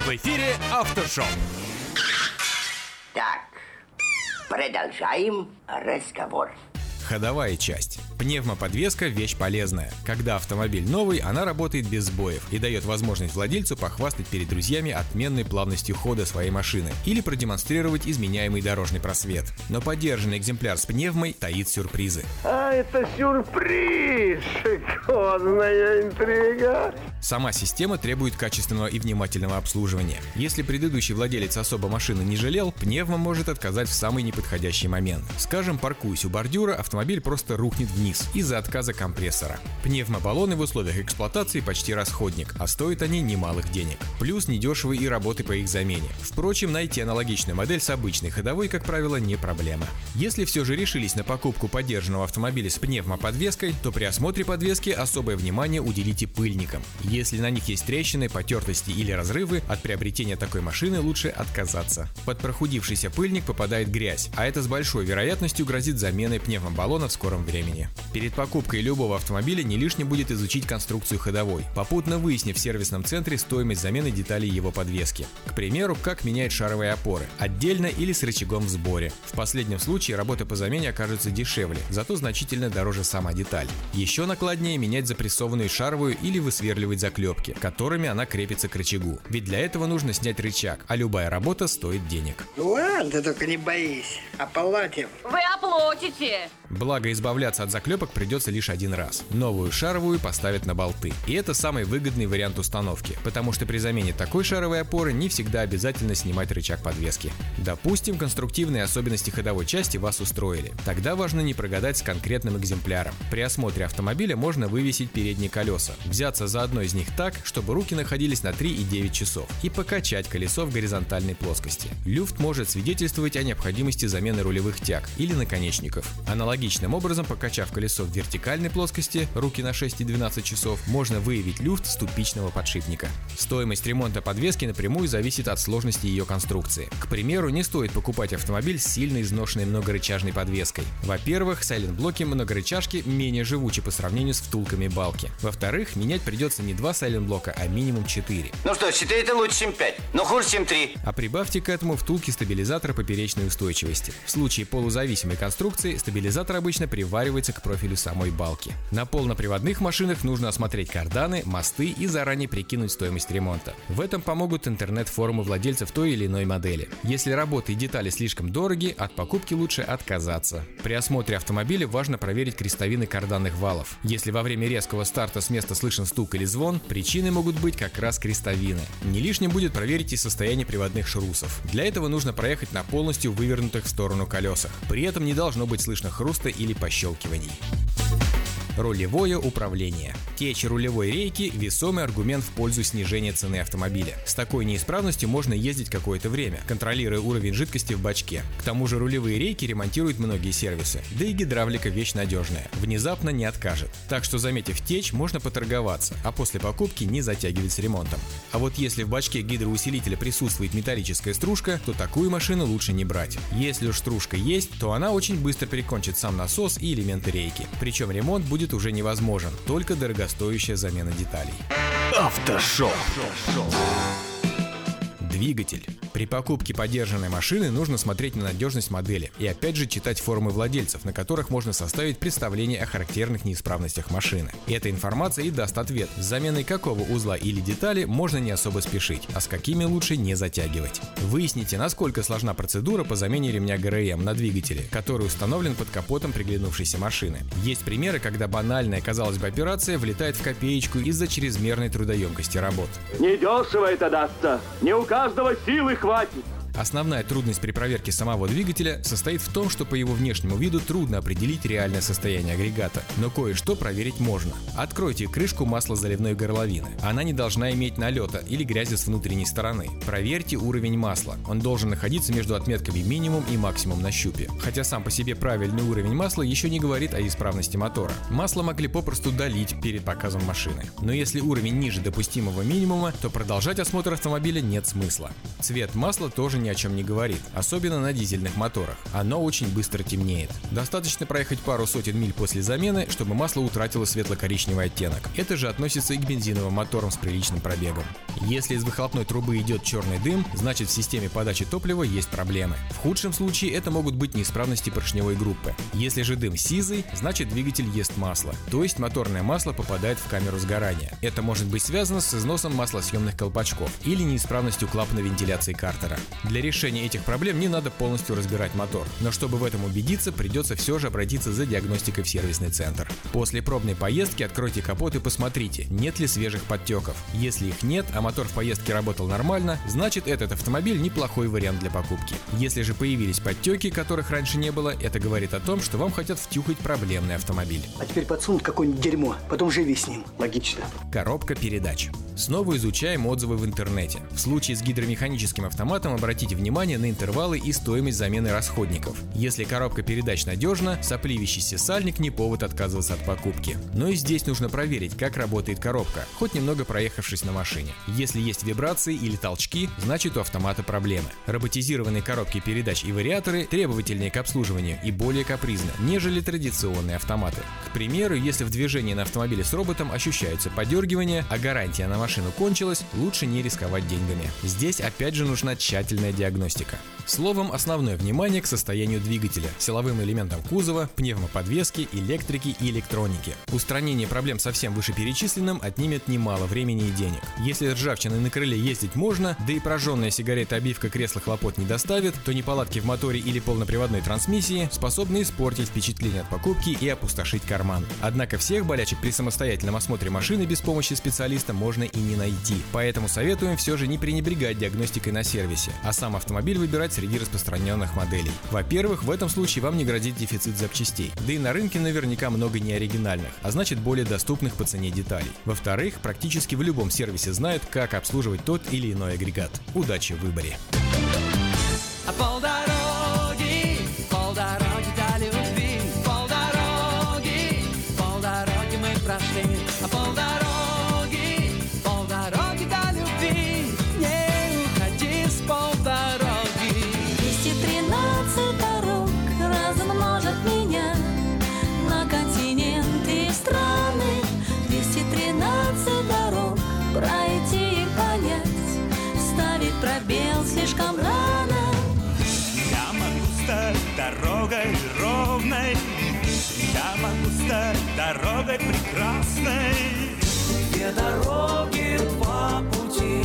В эфире Автошоу. Так, продолжаем разговор. Ходовая часть. Пневмоподвеска – вещь полезная. Когда автомобиль новый, она работает без сбоев и дает возможность владельцу похвастать перед друзьями отменной плавностью хода своей машины или продемонстрировать изменяемый дорожный просвет. Но поддержанный экземпляр с пневмой таит сюрпризы. А это сюрприз! Шикарная интрига! Сама система требует качественного и внимательного обслуживания. Если предыдущий владелец особо машины не жалел, пневма может отказать в самый неподходящий момент. Скажем, паркуясь у бордюра, автомобиль просто рухнет вниз из-за отказа компрессора. Пневмобаллоны в условиях эксплуатации почти расходник, а стоят они немалых денег. Плюс недешевые и работы по их замене. Впрочем, найти аналогичную модель с обычной ходовой, как правило, не проблема. Если все же решились на покупку поддержанного автомобиля с пневмоподвеской, то при осмотре подвески особое внимание уделите пыльникам. Если на них есть трещины, потертости или разрывы, от приобретения такой машины лучше отказаться. Под прохудившийся пыльник попадает грязь, а это с большой вероятностью грозит заменой пневмобаллона в скором времени. Перед покупкой любого автомобиля не лишним будет изучить конструкцию ходовой, попутно выяснив в сервисном центре стоимость замены деталей его подвески. К примеру, как менять шаровые опоры, отдельно или с рычагом в сборе. В последнем случае работа по замене окажется дешевле, зато значительно дороже сама деталь. Еще накладнее менять запрессованную шаровую или высверливать заклепки, которыми она крепится к рычагу. Ведь для этого нужно снять рычаг, а любая работа стоит денег. Ну ладно, ты только не боись. Оплатим. Вы оплатите. Благо, избавляться от заклепок придется лишь один раз. Новую шаровую поставят на болты. И это самый выгодный вариант установки, потому что при замене такой шаровой опоры не всегда обязательно снимать рычаг подвески. Допустим, конструктивные особенности ходовой части вас устроили. Тогда важно не прогадать с конкретным экземпляром. При осмотре автомобиля можно вывесить передние колеса, взяться за одно из них так, чтобы руки находились на 3,9 часов, и покачать колесо в горизонтальной плоскости. Люфт может свидетельствовать о необходимости замены рулевых тяг или наконечников. Аналогичным образом, покачав колесо в вертикальной плоскости, руки на 6 и 12 часов, можно выявить люфт ступичного подшипника. Стоимость ремонта подвески напрямую зависит от сложности ее конструкции. К примеру, не стоит покупать автомобиль с сильно изношенной многорычажной подвеской. Во-первых, сайлент-блоки многорычажки менее живучи по сравнению с втулками балки. Во-вторых, менять придется не два сайлент-блока, а минимум 4. Ну что, 4 это лучше, чем 5, но хуже, чем 3. А прибавьте к этому втулки стабилизатора поперечной устойчивости. В случае полузависимой конструкции стабилизатор обычно приваривается к профилю самой балки. На полноприводных машинах нужно осмотреть карданы, мосты и заранее прикинуть стоимость ремонта. В этом помогут интернет-форумы владельцев той или иной модели. Если работы и детали слишком дороги, от покупки лучше отказаться. При осмотре автомобиля важно проверить крестовины карданных валов. Если во время резкого старта с места слышен стук или звон, причиной могут быть как раз крестовины. Не лишним будет проверить и состояние приводных шрусов. Для этого нужно проехать на полностью вывернутых в сторону колесах. При этом не должно быть слышно хруста или пощелкиваний. Рулевое управление. Течь рулевой рейки – весомый аргумент в пользу снижения цены автомобиля. С такой неисправностью можно ездить какое-то время, контролируя уровень жидкости в бачке. К тому же рулевые рейки ремонтируют многие сервисы, да и гидравлика вещь надежная, внезапно не откажет. Так что заметив течь, можно поторговаться, а после покупки не затягивать с ремонтом. А вот если в бачке гидроусилителя присутствует металлическая стружка, то такую машину лучше не брать. Если уж стружка есть, то она очень быстро перекончит сам насос и элементы рейки. Причем ремонт будет уже невозможен, только дорогостоящая замена деталей. Автошоп. Двигатель. При покупке подержанной машины нужно смотреть на надежность модели и опять же читать форумы владельцев, на которых можно составить представление о характерных неисправностях машины. Эта информация и даст ответ, с заменой какого узла или детали можно не особо спешить, а с какими лучше не затягивать. Выясните, насколько сложна процедура по замене ремня ГРМ на двигателе, который установлен под капотом приглянувшейся машины. Есть примеры, когда банальная, казалось бы, операция влетает в копеечку из-за чрезмерной трудоемкости работ. Недешево это дастся. Не у силы хватит. Основная трудность при проверке самого двигателя состоит в том, что по его внешнему виду трудно определить реальное состояние агрегата, но кое-что проверить можно. Откройте крышку маслозаливной горловины. Она не должна иметь налета или грязи с внутренней стороны. Проверьте уровень масла. Он должен находиться между отметками минимум и максимум на щупе. Хотя сам по себе правильный уровень масла еще не говорит о исправности мотора. Масло могли попросту долить перед показом машины. Но если уровень ниже допустимого минимума, то продолжать осмотр автомобиля нет смысла. Цвет масла тоже ни о чем не говорит, особенно на дизельных моторах. Оно очень быстро темнеет. Достаточно проехать пару сотен миль после замены, чтобы масло утратило светло-коричневый оттенок. Это же относится и к бензиновым моторам с приличным пробегом. Если из выхлопной трубы идет черный дым, значит в системе подачи топлива есть проблемы. В худшем случае это могут быть неисправности поршневой группы. Если же дым сизый, значит двигатель ест масло, то есть моторное масло попадает в камеру сгорания. Это может быть связано с износом маслосъемных колпачков или неисправностью клапана вентиляции картера. Для решения этих проблем не надо полностью разбирать мотор, но чтобы в этом убедиться, придется все же обратиться за диагностикой в сервисный центр. После пробной поездки откройте капот и посмотрите, нет ли свежих подтеков. Если их нет, а мотор в поездке работал нормально, значит этот автомобиль неплохой вариант для покупки. Если же появились подтеки, которых раньше не было, это говорит о том, что вам хотят втюхать проблемный автомобиль. А теперь подсунут какое-нибудь дерьмо, потом живи с ним. Логично. Коробка передач. Снова изучаем отзывы в интернете. В случае с гидромеханическим автоматом обратите внимание на интервалы и стоимость замены расходников. Если коробка передач надежна, сопливящийся сальник не повод отказываться от покупки. Но и здесь нужно проверить, как работает коробка, хоть немного проехавшись на машине. Если есть вибрации или толчки, значит у автомата проблемы. Роботизированные коробки передач и вариаторы требовательнее к обслуживанию и более капризны, нежели традиционные автоматы. К примеру, если в движении на автомобиле с роботом ощущаются подергивания, а гарантия на машину кончилась, лучше не рисковать деньгами. Здесь опять же нужна тщательная диагностика. Словом, основное внимание к состоянию двигателя, силовым элементам кузова, пневмоподвески, электрики и электроники. Устранение проблем со всем вышеперечисленным отнимет немало времени и денег. Если ржавчиной на крыле ездить можно, да и прожженная сигарета обивка кресла хлопот не доставит, то неполадки в моторе или полноприводной трансмиссии способны испортить впечатление от покупки и опустошить карман. Однако всех болячек при самостоятельном осмотре машины без помощи специалиста можно и не найти. Поэтому советуем все же не пренебрегать диагностикой на сервисе, а сам автомобиль выбирать среди распространенных моделей. Во-первых, в этом случае вам не грозит дефицит запчастей, да и на рынке наверняка много неоригинальных, а значит более доступных по цене деталей. Во-вторых, практически в любом сервисе знают, как обслуживать тот или иной агрегат. Удачи в выборе! А дорогой прекрасной. Две дороги, два пути,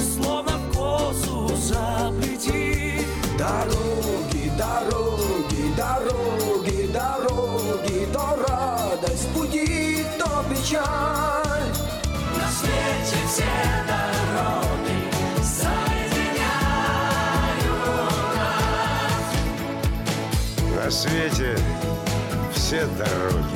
словно в косу заплети. Дороги, дороги, дороги, дороги, то радость будет, то печаль. На свете все дороги соединяют нас. На свете все дороги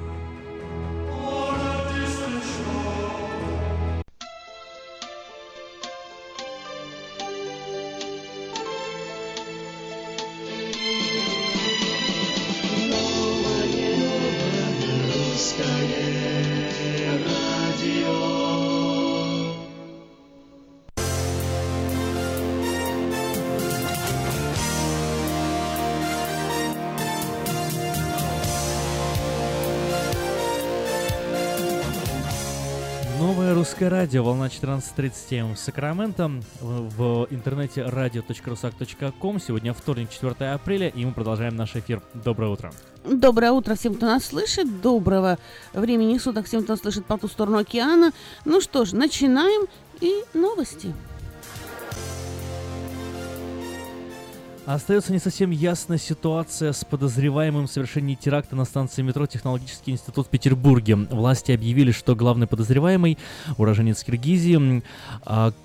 Русское радио, волна 14.37 в Сакраменто, в, интернете radio.rusak.com. Сегодня вторник, 4 апреля, и мы продолжаем наш эфир. Доброе утро. Доброе утро всем, кто нас слышит. Доброго времени суток всем, кто слышит по ту сторону океана. Ну что ж, начинаем и новости. Остается не совсем ясная ситуация с подозреваемым в совершении теракта на станции метро Технологический институт в Петербурге. Власти объявили, что главный подозреваемый, уроженец Киргизии,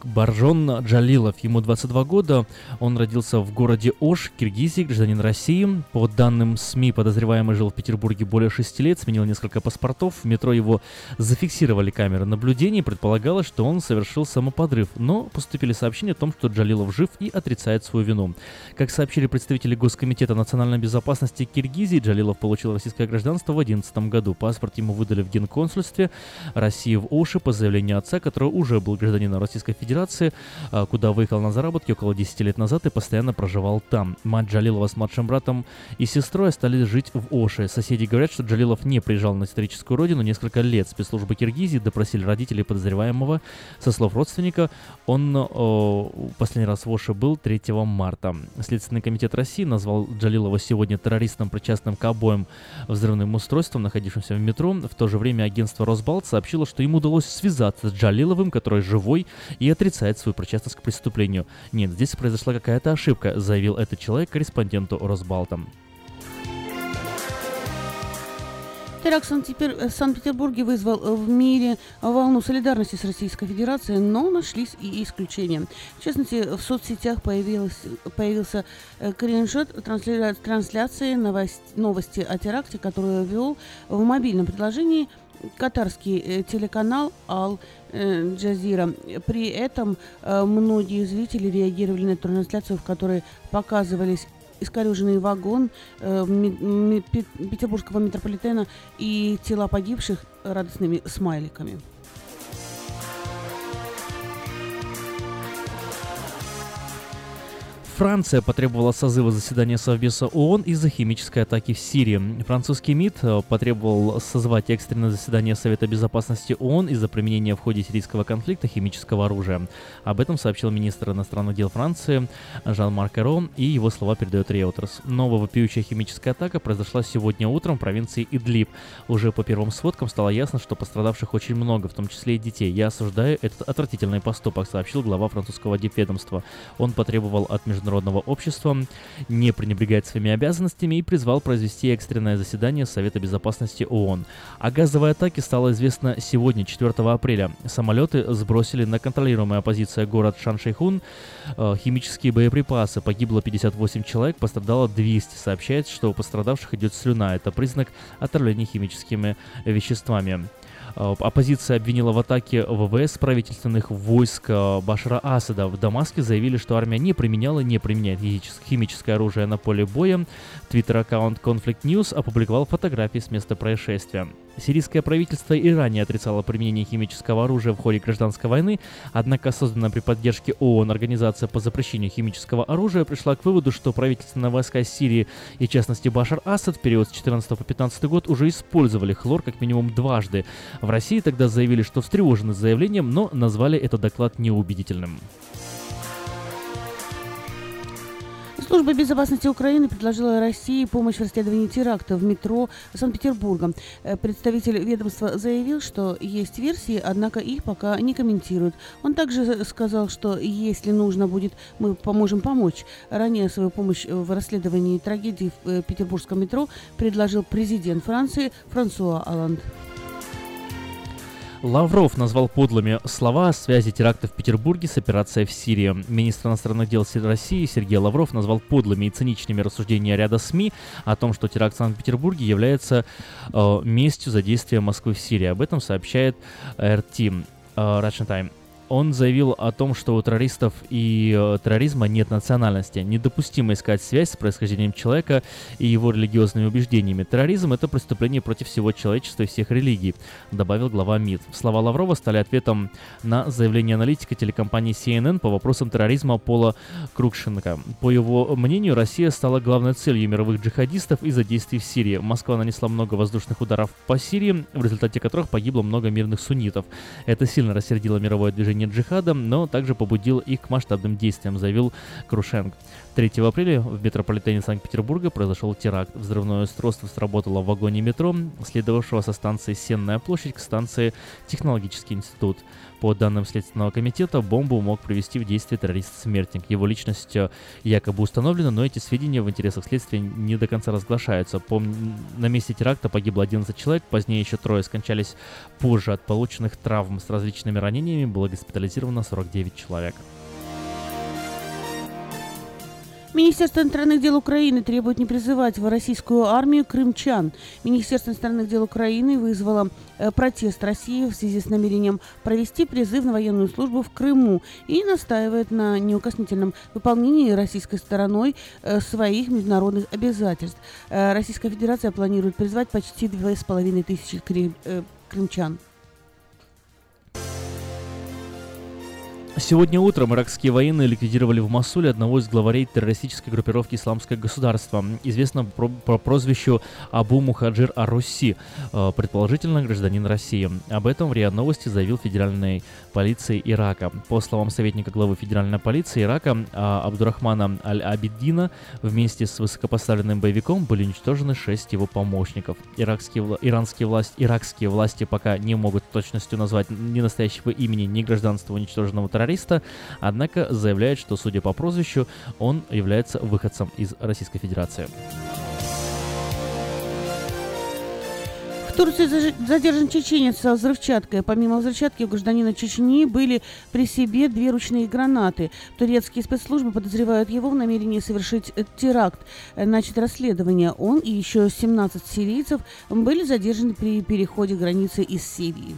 Баржон Джалилов, ему 22 года, он родился в городе Ош, Киргизии, гражданин России. По данным СМИ, подозреваемый жил в Петербурге более 6 лет, сменил несколько паспортов. В метро его зафиксировали камеры наблюдения, предполагалось, что он совершил самоподрыв, но поступили сообщения о том, что Джалилов жив и отрицает свою вину. Как сообщили представители Госкомитета национальной безопасности Киргизии, Джалилов получил российское гражданство в 2011 году. Паспорт ему выдали в генконсульстве России в Оши по заявлению отца, который уже был гражданином Российской Федерации, а, куда выехал на заработки около 10 лет назад и постоянно проживал там. Мать Джалилова с младшим братом и сестрой остались жить в Оше. Соседи говорят, что Джалилов не приезжал на историческую родину несколько лет. Спецслужбы Киргизии допросили родителей подозреваемого. Со слов родственника, он о, последний раз в Оше был 3 марта. Следственный комитет России назвал Джалилова сегодня террористом, причастным к обоим взрывным устройствам, находившимся в метро. В то же время агентство Росбалт сообщило, что ему удалось связаться с Джалиловым, который живой и отрицает свою причастность к преступлению. Нет, здесь произошла какая-то ошибка, заявил этот человек корреспонденту Росбалта. Теракт в Санкт-Петер- Санкт-Петербурге вызвал в мире волну солидарности с Российской Федерацией, но нашлись и исключения. В частности, в соцсетях появилась, появился э, скриншот трансля- трансляции новость, новости о теракте, которую вел в мобильном приложении катарский э, телеканал Ал э, Джазира. При этом э, многие зрители реагировали на трансляцию, в которой показывались искореженный вагон э, петербургского метрополитена и тела погибших радостными смайликами. Франция потребовала созыва заседания Совбеза ООН из-за химической атаки в Сирии. Французский МИД э, потребовал созвать экстренное заседание Совета Безопасности ООН из-за применения в ходе сирийского конфликта химического оружия. Об этом сообщил министр иностранных дел Франции Жан-Марк Эро, и его слова передает Reuters. Новая вопиющая химическая атака произошла сегодня утром в провинции Идлиб. Уже по первым сводкам стало ясно, что пострадавших очень много, в том числе и детей. Я осуждаю этот отвратительный поступок, сообщил глава французского дипведомства. Он потребовал от международных международного общества не пренебрегать своими обязанностями и призвал произвести экстренное заседание Совета Безопасности ООН. О газовой атаке стало известно сегодня, 4 апреля. Самолеты сбросили на контролируемая оппозиция город Шаншейхун э, химические боеприпасы. Погибло 58 человек, пострадало 200. Сообщается, что у пострадавших идет слюна. Это признак отравления химическими веществами. Э, оппозиция обвинила в атаке ВВС правительственных войск э, Башара Асада. В Дамаске заявили, что армия не применяла, не применяет химическое оружие на поле боя. Твиттер-аккаунт Conflict News опубликовал фотографии с места происшествия. Сирийское правительство и ранее отрицало применение химического оружия в ходе гражданской войны, однако созданная при поддержке ООН Организация по запрещению химического оружия пришла к выводу, что правительственные войска Сирии и, в частности, Башар Асад в период с 14 по 15 год уже использовали хлор как минимум дважды. В России тогда заявили, что встревожены заявлением, но назвали этот доклад неубедительным. Служба безопасности Украины предложила России помощь в расследовании теракта в метро Санкт-Петербурга. Э, представитель ведомства заявил, что есть версии, однако их пока не комментируют. Он также сказал, что если нужно будет, мы поможем помочь. Ранее свою помощь в расследовании трагедии в э, петербургском метро предложил президент Франции Франсуа Оланд. Лавров назвал подлыми слова о связи теракта в Петербурге с операцией в Сирии. Министр иностранных дел России Сергей Лавров назвал подлыми и циничными рассуждения ряда СМИ о том, что теракт в Санкт-Петербурге является э, местью за действия Москвы в Сирии. Об этом сообщает РТ э, Russian Time. Он заявил о том, что у террористов и э, терроризма нет национальности. Недопустимо искать связь с происхождением человека и его религиозными убеждениями. Терроризм — это преступление против всего человечества и всех религий, добавил глава МИД. Слова Лаврова стали ответом на заявление аналитика телекомпании CNN по вопросам терроризма Пола Крукшенко. По его мнению, Россия стала главной целью мировых джихадистов из-за действий в Сирии. Москва нанесла много воздушных ударов по Сирии, в результате которых погибло много мирных суннитов. Это сильно рассердило мировое движение не джихадом, но также побудил их к масштабным действиям, заявил Крушенко. 3 апреля в метрополитене Санкт-Петербурга произошел теракт. Взрывное устройство сработало в вагоне метро, следовавшего со станции Сенная площадь к станции Технологический институт. По данным Следственного комитета, бомбу мог привести в действие террорист-смертник. Его личность э, якобы установлена, но эти сведения в интересах следствия не до конца разглашаются. По, на месте теракта погибло 11 человек, позднее еще трое скончались позже от полученных травм с различными ранениями, было госпитализировано 49 человек. Министерство иностранных дел Украины требует не призывать в российскую армию крымчан. Министерство иностранных дел Украины вызвало э, протест России в связи с намерением провести призыв на военную службу в Крыму и настаивает на неукоснительном выполнении российской стороной э, своих международных обязательств. Э, Российская Федерация планирует призвать почти две с половиной тысячи крымчан. Сегодня утром иракские военные ликвидировали в Масуле одного из главарей террористической группировки «Исламское государство», известно по, по прозвищу Абу Мухаджир Аруси, э, предположительно гражданин России. Об этом в РИА Новости заявил федеральной полиции Ирака. По словам советника главы федеральной полиции Ирака а, Абдурахмана Аль-Абиддина, вместе с высокопоставленным боевиком были уничтожены шесть его помощников. Иракские, иранские власти, иракские власти пока не могут точностью назвать ни настоящего имени, ни гражданства уничтоженного террориста, террориста, однако заявляет, что, судя по прозвищу, он является выходцем из Российской Федерации. В Турции задержан чеченец со взрывчаткой. Помимо взрывчатки у гражданина Чечни были при себе две ручные гранаты. Турецкие спецслужбы подозревают его в намерении совершить э, теракт. Э, начать расследование. Он и еще 17 сирийцев были задержаны при переходе границы из Сирии.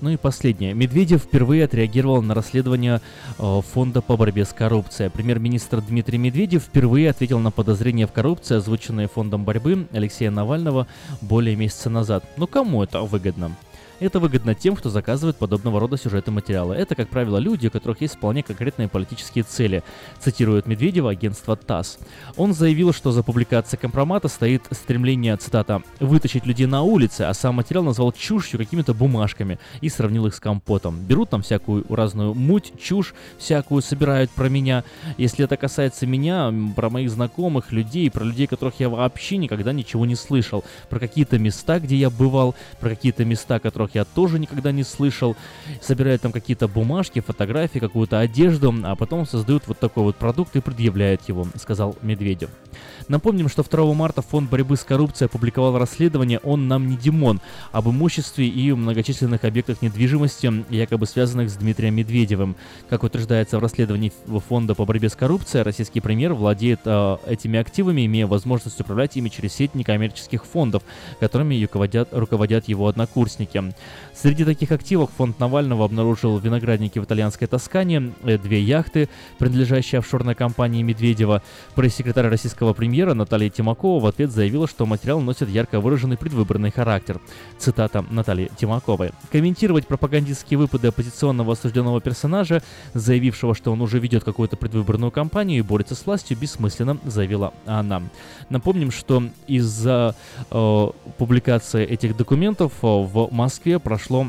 Ну и последнее. Медведев впервые отреагировал на расследование э, Фонда по борьбе с коррупцией. Премьер-министр Дмитрий Медведев впервые ответил на подозрения в коррупции, озвученные Фондом борьбы Алексея Навального более месяца назад. Но кому это выгодно? Это выгодно тем, кто заказывает подобного рода сюжеты материала. Это, как правило, люди, у которых есть вполне конкретные политические цели, цитирует Медведева агентство ТАСС. Он заявил, что за публикацией компромата стоит стремление, цитата, «вытащить людей на улице», а сам материал назвал чушью какими-то бумажками и сравнил их с компотом. Берут там всякую разную муть, чушь всякую собирают про меня. Если это касается меня, про моих знакомых, людей, про людей, которых я вообще никогда ничего не слышал, про какие-то места, где я бывал, про какие-то места, которых которых я тоже никогда не слышал. Собирают там какие-то бумажки, фотографии, какую-то одежду, а потом создают вот такой вот продукт и предъявляют его, сказал Медведев. Напомним, что 2 марта Фонд борьбы с коррупцией опубликовал расследование «Он нам не Димон» об имуществе и многочисленных объектах недвижимости, якобы связанных с Дмитрием Медведевым. Как утверждается в расследовании Фонда по борьбе с коррупцией, российский премьер владеет э, этими активами, имея возможность управлять ими через сеть некоммерческих фондов, которыми руководят, руководят его однокурсники. Среди таких активов фонд Навального обнаружил виноградники в итальянской Тоскане, э, две яхты, принадлежащие офшорной компании Медведева. Пресс-секретарь российского премьера Наталья Тимакова в ответ заявила, что материал носит ярко выраженный предвыборный характер. Цитата Натальи Тимаковой. Комментировать пропагандистские выпады оппозиционного осужденного персонажа, заявившего, что он уже ведет какую-то предвыборную кампанию и борется с властью, бессмысленно, заявила она. Напомним, что из-за э, публикации этих документов э, в Москве прошло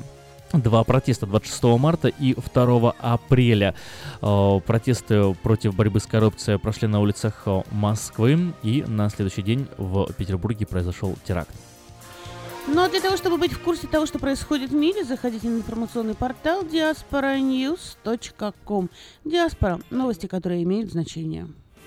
два протеста 26 марта и 2 апреля. Э, протесты против борьбы с коррупцией прошли на улицах э, Москвы, и на следующий день в Петербурге произошел теракт. Ну а для того, чтобы быть в курсе того, что происходит в мире, заходите на информационный портал diasporanews.com. Диаспора – новости, которые имеют значение.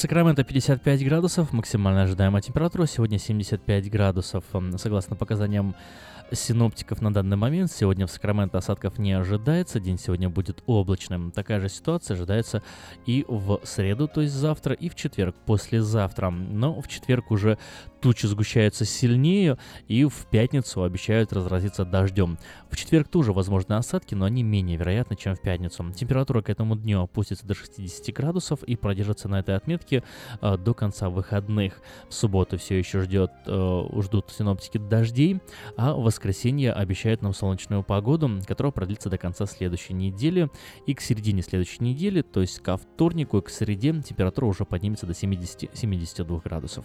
Сакраменто 55 градусов, максимально ожидаемая температура сегодня 75 градусов. Согласно показаниям синоптиков на данный момент. Сегодня в Сакраменто осадков не ожидается, день сегодня будет облачным. Такая же ситуация ожидается и в среду, то есть завтра, и в четверг, послезавтра. Но в четверг уже тучи сгущаются сильнее, и в пятницу обещают разразиться дождем. В четверг тоже возможны осадки, но они менее вероятны, чем в пятницу. Температура к этому дню опустится до 60 градусов и продержится на этой отметке э, до конца выходных. В субботу все еще ждет, э, ждут синоптики дождей, а в воскресенье обещает нам солнечную погоду, которая продлится до конца следующей недели. И к середине следующей недели, то есть ко вторнику и к среде, температура уже поднимется до 70-72 градусов.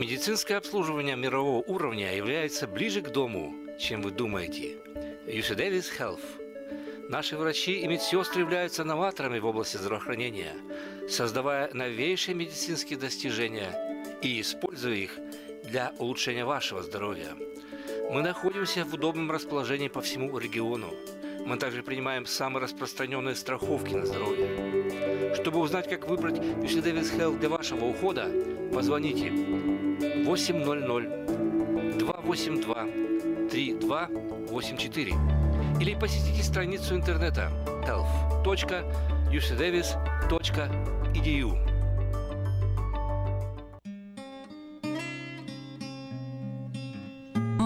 Медицинское обслуживание мирового уровня является ближе к дому, чем вы думаете. UC Davis Health. Наши врачи и медсестры являются новаторами в области здравоохранения, создавая новейшие медицинские достижения и используя их для улучшения вашего здоровья. Мы находимся в удобном расположении по всему региону. Мы также принимаем самые распространенные страховки на здоровье. Чтобы узнать, как выбрать UC Davis Health для вашего ухода, позвоните 800 282 3284 или посетите страницу интернета health.ucdavis.edu.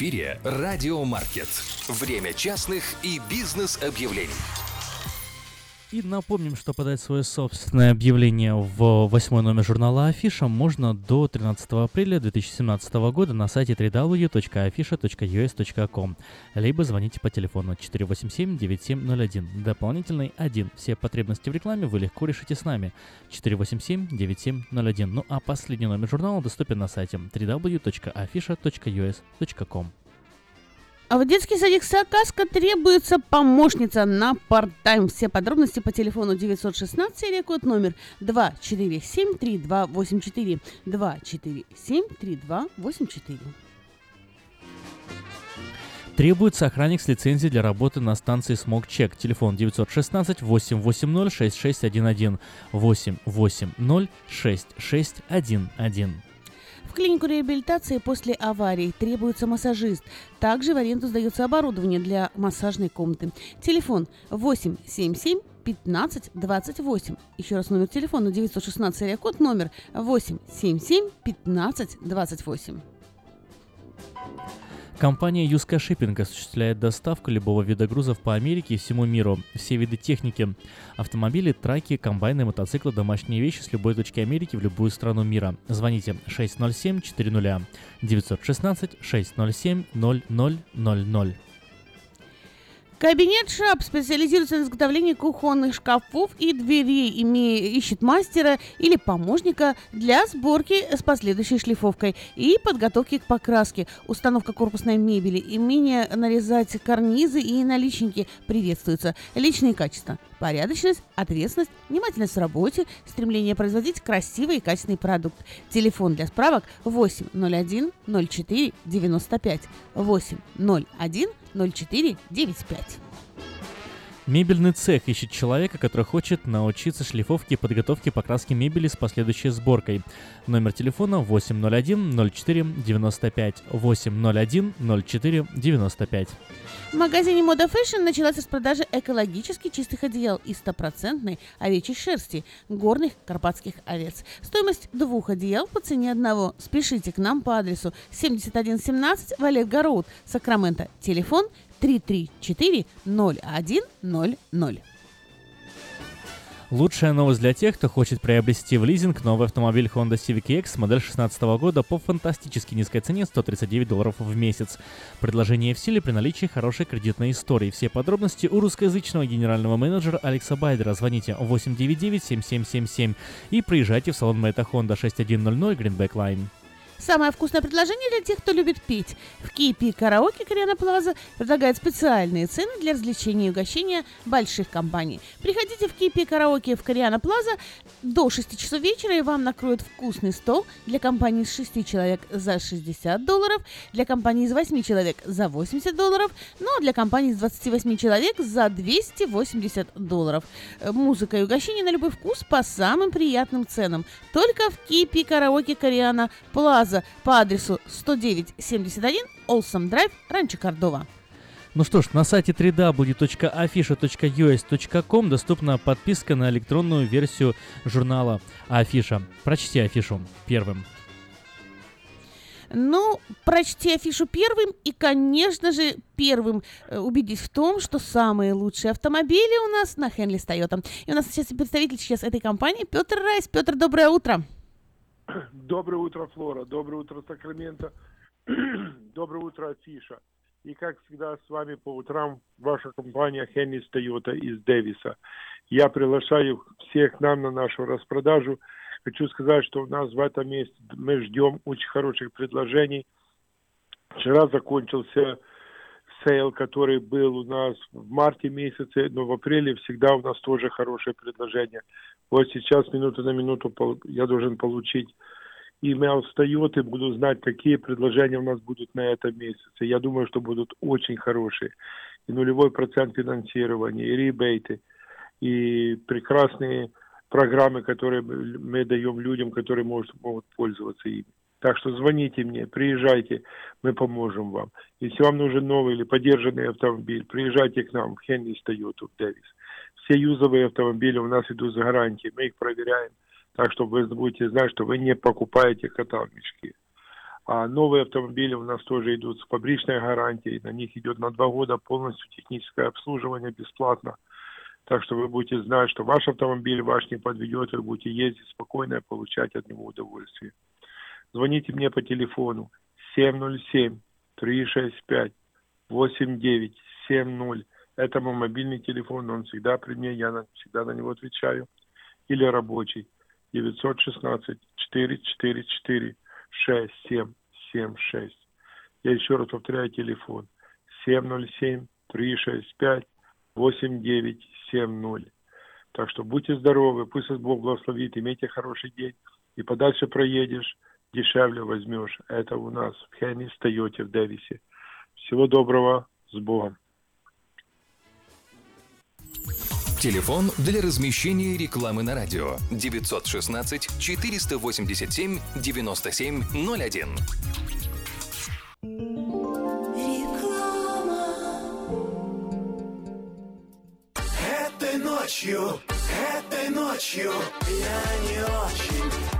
эфире Радио Маркет. Время частных и бизнес-объявлений. И напомним, что подать свое собственное объявление в восьмой номер журнала Афиша можно до 13 апреля 2017 года на сайте www.afisha.us.com либо звоните по телефону 487-9701, дополнительный 1. Все потребности в рекламе вы легко решите с нами 487-9701. Ну а последний номер журнала доступен на сайте www.afisha.us.com. А в детский садик Саказка требуется помощница на парт-тайм. Все подробности по телефону 916 или код номер 247-3284. 247-3284. Требуется охранник с лицензией для работы на станции Check. Телефон 916 880 клинику реабилитации после аварии требуется массажист. Также в аренду сдается оборудование для массажной комнаты. Телефон 877 15 28. Еще раз номер телефона 916 код номер 877 15 28. Компания Юска Шиппинг осуществляет доставку любого вида грузов по Америке и всему миру. Все виды техники – автомобили, траки, комбайны, мотоциклы, домашние вещи с любой точки Америки в любую страну мира. Звоните 607-400 916-607-0000. Кабинет Шап специализируется на изготовлении кухонных шкафов и дверей, имея, ищет мастера или помощника для сборки с последующей шлифовкой и подготовки к покраске, установка корпусной мебели, умение нарезать карнизы и наличники приветствуются. Личные качества – порядочность, ответственность, внимательность в работе, стремление производить красивый и качественный продукт. Телефон для справок 801 04 95 801 0495. Мебельный цех ищет человека, который хочет научиться шлифовке и подготовке покраски мебели с последующей сборкой. Номер телефона 801 04 95 801 04 95. В магазине Мода Fashion началась распродажа экологически чистых одеял из стопроцентной овечьей шерсти горных карпатских овец. Стоимость двух одеял по цене одного. Спешите к нам по адресу 7117 Валерго Роуд, Сакраменто. Телефон 334-0100. Лучшая новость для тех, кто хочет приобрести в лизинг новый автомобиль Honda Civic EX модель 2016 года по фантастически низкой цене 139 долларов в месяц. Предложение в силе при наличии хорошей кредитной истории. Все подробности у русскоязычного генерального менеджера Алекса Байдера. Звоните 899-7777 и приезжайте в салон Мэйта Honda 6100 Greenback Line. Самое вкусное предложение для тех, кто любит пить. В Кипи Караоке Кориана Плаза предлагает специальные цены для развлечения и угощения больших компаний. Приходите в Кипи Караоке в Кориана Плаза до 6 часов вечера, и вам накроют вкусный стол для компании из 6 человек за 60 долларов, для компании из 8 человек за 80 долларов, ну а для компании из 28 человек за 280 долларов. Э, Музыка и угощение на любой вкус по самым приятным ценам. Только в Кипи Караоке Кориана Плаза по адресу 10971 Олсом Драйв, Ранчо Кордова. Ну что ж, на сайте www.afisha.us.com доступна подписка на электронную версию журнала Афиша. Прочти афишу первым. Ну, прочти афишу первым и, конечно же, первым э, убедись в том, что самые лучшие автомобили у нас на Хенли Тойота. И у нас сейчас представитель сейчас этой компании Петр Райс. Петр, доброе утро. <clears throat> Доброе утро, Флора. Доброе утро, Сакраменто. <clears throat> Доброе утро, Афиша. И, как всегда, с вами по утрам ваша компания Хеннис Тойота из Дэвиса. Я приглашаю всех к нам на нашу распродажу. Хочу сказать, что у нас в этом месте мы ждем очень хороших предложений. Вчера закончился sale, который был у нас в марте месяце, но в апреле всегда у нас тоже хорошее предложение. Вот сейчас минуту на минуту я должен получить email с Toyota и буду знать, какие предложения у нас будут на этом месяце. Я думаю, что будут очень хорошие. И нулевой процент финансирования, и rebate ы, и прекрасные программы, которые мы даем людям, которые может, могут пользоваться ими. Так что звоните мне, приезжайте, мы поможем вам. Если вам нужен новый или поддержанный автомобиль, приезжайте к нам в Хеннис Тойоту в Дэвис. Все юзовые автомобили у нас идут за гарантией, мы их проверяем так что вы будете знать, что вы не покупаете кота в мешке. А новые автомобили у нас тоже идут с фабричной гарантией. На них идет на два года полностью техническое обслуживание бесплатно. Так что вы будете знать, что ваш автомобиль ваш не подведет, вы будете ездить спокойно и получать от него удовольствие. Звоните мне по телефону 707-365-8970. Это мой мобильный телефон, он всегда при мне, я всегда на него отвечаю. Или рабочий 916 444 6776. Я еще раз повторяю телефон 707 365 8970. Так что будьте здоровы, пусть вас Бог благословит, имейте хороший день. И подальше проедешь, дешевле возьмешь. Это у нас в Хенни, Тойоте, в Дэвисе. Всего доброго, с Богом. Телефон для размещения рекламы на радио 916 487 9701. Этой ночью, этой ночью я не очень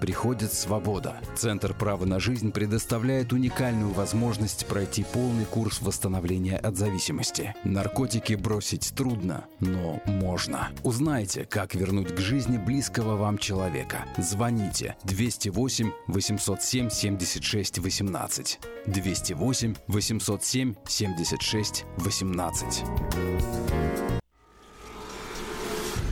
приходит свобода. Центр права на жизнь предоставляет уникальную возможность пройти полный курс восстановления от зависимости. Наркотики бросить трудно, но можно. Узнайте, как вернуть к жизни близкого вам человека. Звоните 208 807 76 18. 208 807 76 18.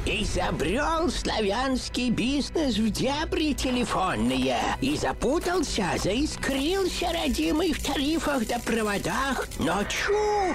Изобрел славянский бизнес в дебри телефонные И запутался, заискрился родимый в тарифах да проводах Но чу!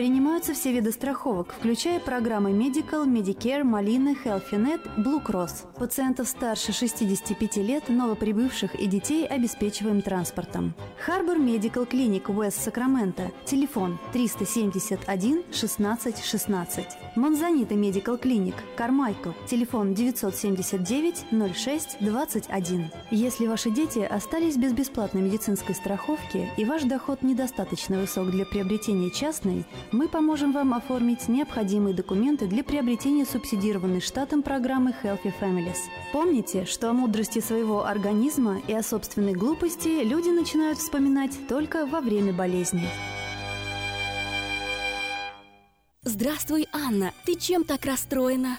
Принимаются все виды страховок, включая программы Medical, Medicare, Malina, HealthyNet, Blue Cross. Пациентов старше 65 лет, новоприбывших и детей обеспечиваем транспортом. Harbor Medical Clinic West Sacramento. Телефон 371 16 16. Монзанита Medical Clinic Кармайкл. Телефон 979 06 21. Если ваши дети остались без бесплатной медицинской страховки и ваш доход недостаточно высок для приобретения частной, мы поможем вам оформить необходимые документы для приобретения субсидированной штатом программы Healthy Families. Помните, что о мудрости своего организма и о собственной глупости люди начинают вспоминать только во время болезни. Здравствуй, Анна. Ты чем так расстроена?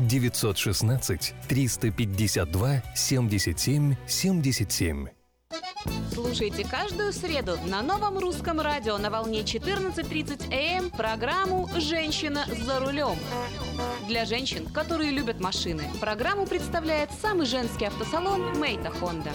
916 352 77 77. Слушайте каждую среду на новом русском радио на волне 14.30 АМ программу «Женщина за рулем». Для женщин, которые любят машины, программу представляет самый женский автосалон «Мейта Хонда».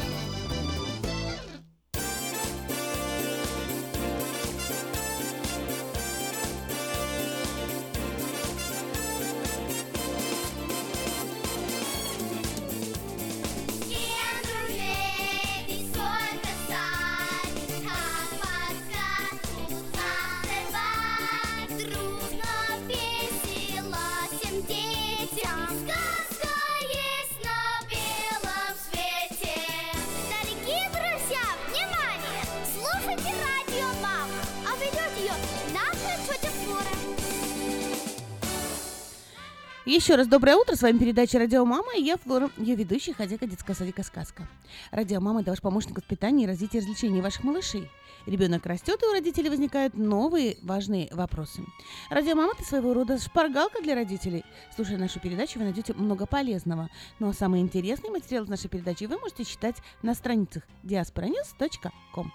Еще раз доброе утро, с вами передача «Радио Мама» и я, Флора, ее ведущая, хозяйка детского садика «Сказка». «Радио Мама» — это ваш помощник в воспитании и развитии развлечений ваших малышей. Ребенок растет, и у родителей возникают новые важные вопросы. «Радио Мама» — это своего рода шпаргалка для родителей. Слушая нашу передачу, вы найдете много полезного. Ну а самые интересные материалы нашей передачи вы можете читать на страницах diasporanews.com.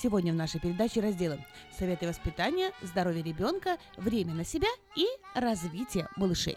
Сегодня в нашей передаче разделы «Советы воспитания», «Здоровье ребенка», «Время на себя» и «Развитие малышей».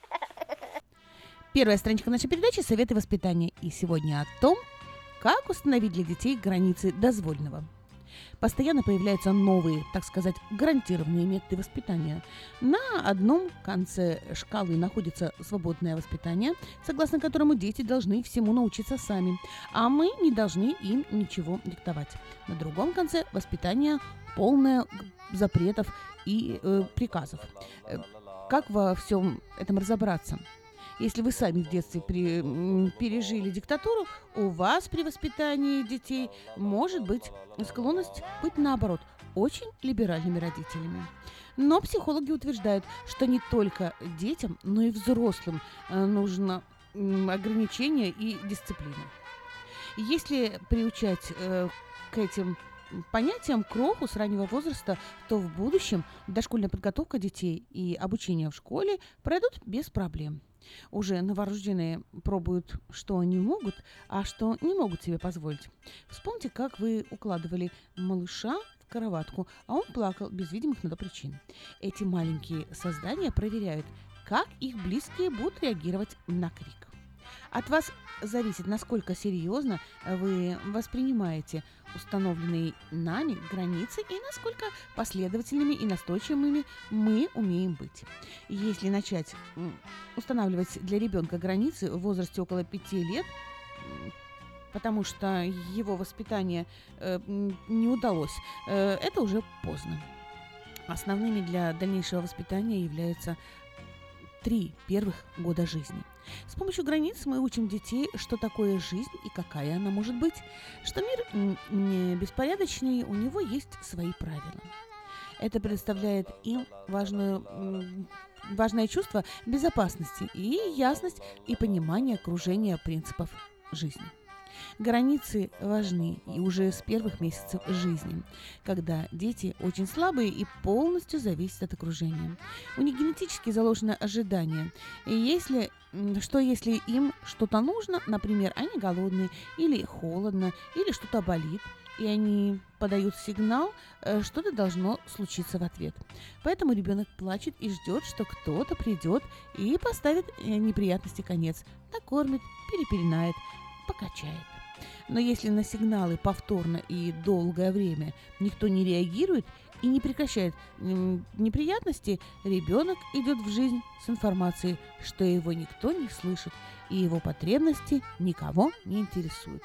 Первая страничка нашей передачи «Советы воспитания». И сегодня о том, как установить для детей границы дозвольного. Постоянно появляются новые, так сказать, гарантированные методы воспитания. На одном конце шкалы находится свободное воспитание, согласно которому дети должны всему научиться сами, а мы не должны им ничего диктовать. На другом конце воспитание полное запретов и э, приказов. Э, Как во всем этом разобраться? Если вы сами в детстве при- пережили диктатуру, у вас при воспитании детей может быть склонность быть наоборот очень либеральными родителями. Но психологи утверждают, что не только детям, но и взрослым э, нужно ограничение и дисциплина. Если приучать э, к этим понятиям кроху с раннего возраста, то в будущем дошкольная подготовка детей и обучение в школе пройдут без проблем. Уже новорожденные пробуют, что они могут, а что не могут себе позволить. Вспомните, как вы укладывали малыша в кроватку, а он плакал без видимых на то причин. Эти маленькие создания проверяют, как их близкие будут реагировать на крик. От вас зависит, насколько серьезно вы воспринимаете установленные нами границы и насколько последовательными и настойчивыми мы умеем быть. Если начать устанавливать для ребенка границы в возрасте около пяти лет, потому что его воспитание э, не удалось, э, это уже поздно. Основными для дальнейшего воспитания являются три первых года жизни. С помощью границ мы учим детей, что такое жизнь и какая она может быть, что мир не беспорядочный, у него есть свои правила. Это представляет им важную, важное чувство безопасности и ясность и понимание окружения принципов жизни. Границы важны и уже с первых месяцев жизни, когда дети очень слабые и полностью зависят от окружения. У них генетически заложено ожидание. И если что если им что-то нужно, например, они голодные или холодно, или что-то болит, и они подают сигнал, э, что-то должно случиться в ответ. Поэтому ребенок плачет и ждет, что кто-то придет и поставит э, неприятности конец, накормит, перепеленает, покачает. Но если на сигналы повторно и долгое время никто не реагирует и не прекращает неприятности, ребенок идет в жизнь с информацией, что его никто не слышит и его потребности никого не интересуют.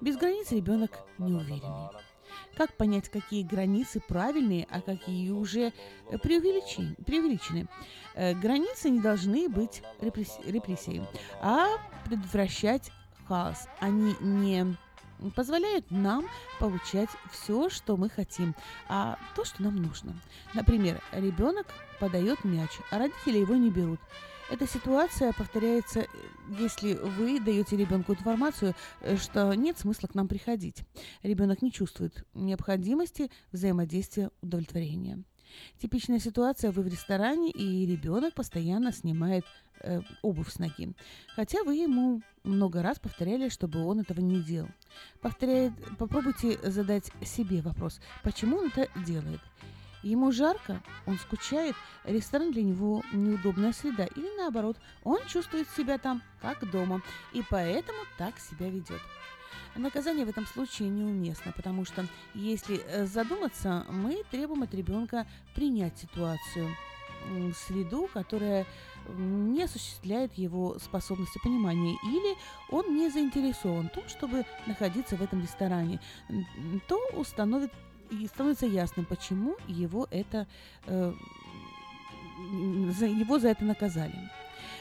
Без границ ребенок неуверенный. Как понять, какие границы правильные, а какие уже преувеличены? преувеличены? Э, границы не должны быть репрессией, а предотвращать хаос. Они не позволяют нам получать все, что мы хотим, а то, что нам нужно. Например, ребенок подает мяч, а родители его не берут. Эта ситуация повторяется, если вы даете ребенку информацию, что нет смысла к нам приходить. Ребенок не чувствует необходимости взаимодействия удовлетворения. Типичная ситуация, вы в ресторане, и ребенок постоянно снимает э, обувь с ноги. Хотя вы ему много раз повторяли, чтобы он этого не делал. Повторяет, попробуйте задать себе вопрос, почему он это делает. Ему жарко, он скучает, ресторан для него неудобная среда, или наоборот, он чувствует себя там как дома, и поэтому так себя ведет. Наказание в этом случае неуместно, потому что, если э, задуматься, мы требуем от ребенка принять ситуацию, среду, которая не осуществляет его способности понимания, или он не заинтересован в том, чтобы находиться в этом ресторане, то установит и становится ясным, почему его это э, его за это наказали.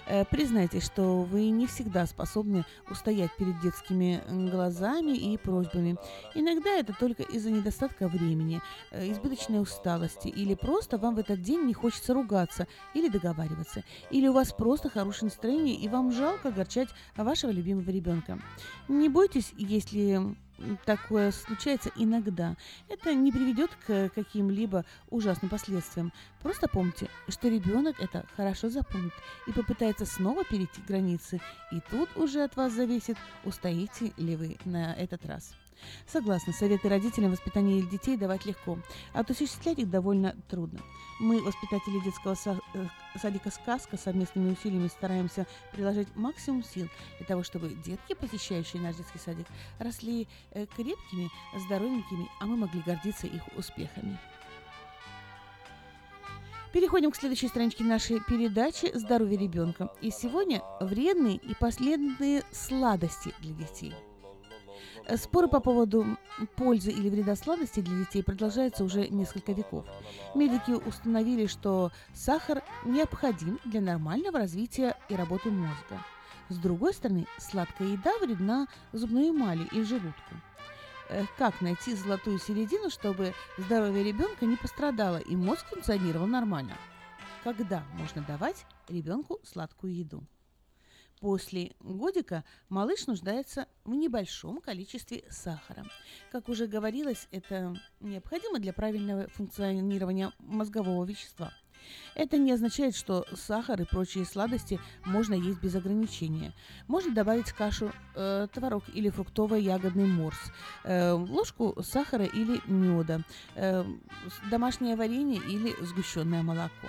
Э, признайте, что вы не всегда способны устоять перед детскими глазами и просьбами. Иногда это только из-за недостатка времени, э, избыточной усталости, или просто вам в этот день не хочется ругаться или договариваться, или у вас просто хорошее настроение и вам жалко огорчать вашего любимого ребенка. Не бойтесь, если такое случается иногда. Это не приведет к каким-либо ужасным последствиям. Просто помните, что ребенок это хорошо запомнит и попытается снова перейти границы. И тут уже от вас зависит, устоите ли вы на этот раз. Согласна, советы родителям воспитания детей давать легко, а вот осуществлять их довольно трудно. Мы, воспитатели детского э, садика «Сказка», совместными усилиями стараемся приложить максимум сил для того, чтобы детки, посещающие наш детский садик, росли э, крепкими, здоровенькими, а мы могли гордиться их успехами. Переходим к следующей страничке нашей передачи «Здоровье ребенка». И сегодня вредные и последние сладости для детей – споры по поводу пользы или вреда сладостей для детей продолжаются уже несколько веков. Медики установили, что сахар необходим для нормального развития и работы мозга. С другой стороны, сладкая еда вредна зубной эмали и желудку. Э, как найти золотую середину, чтобы здоровье ребенка не пострадало и мозг функционировал нормально? Когда можно давать ребенку сладкую еду? После годика малыш нуждается в небольшом количестве сахара. Как уже говорилось, это необходимо для правильного функционирования мозгового вещества. Это не означает, что сахар и прочие сладости можно есть без ограничения. Можно добавить в кашу э, творог или фруктово-ягодный морс, э, ложку сахара или меда, э, домашнее варенье или сгущенное молоко.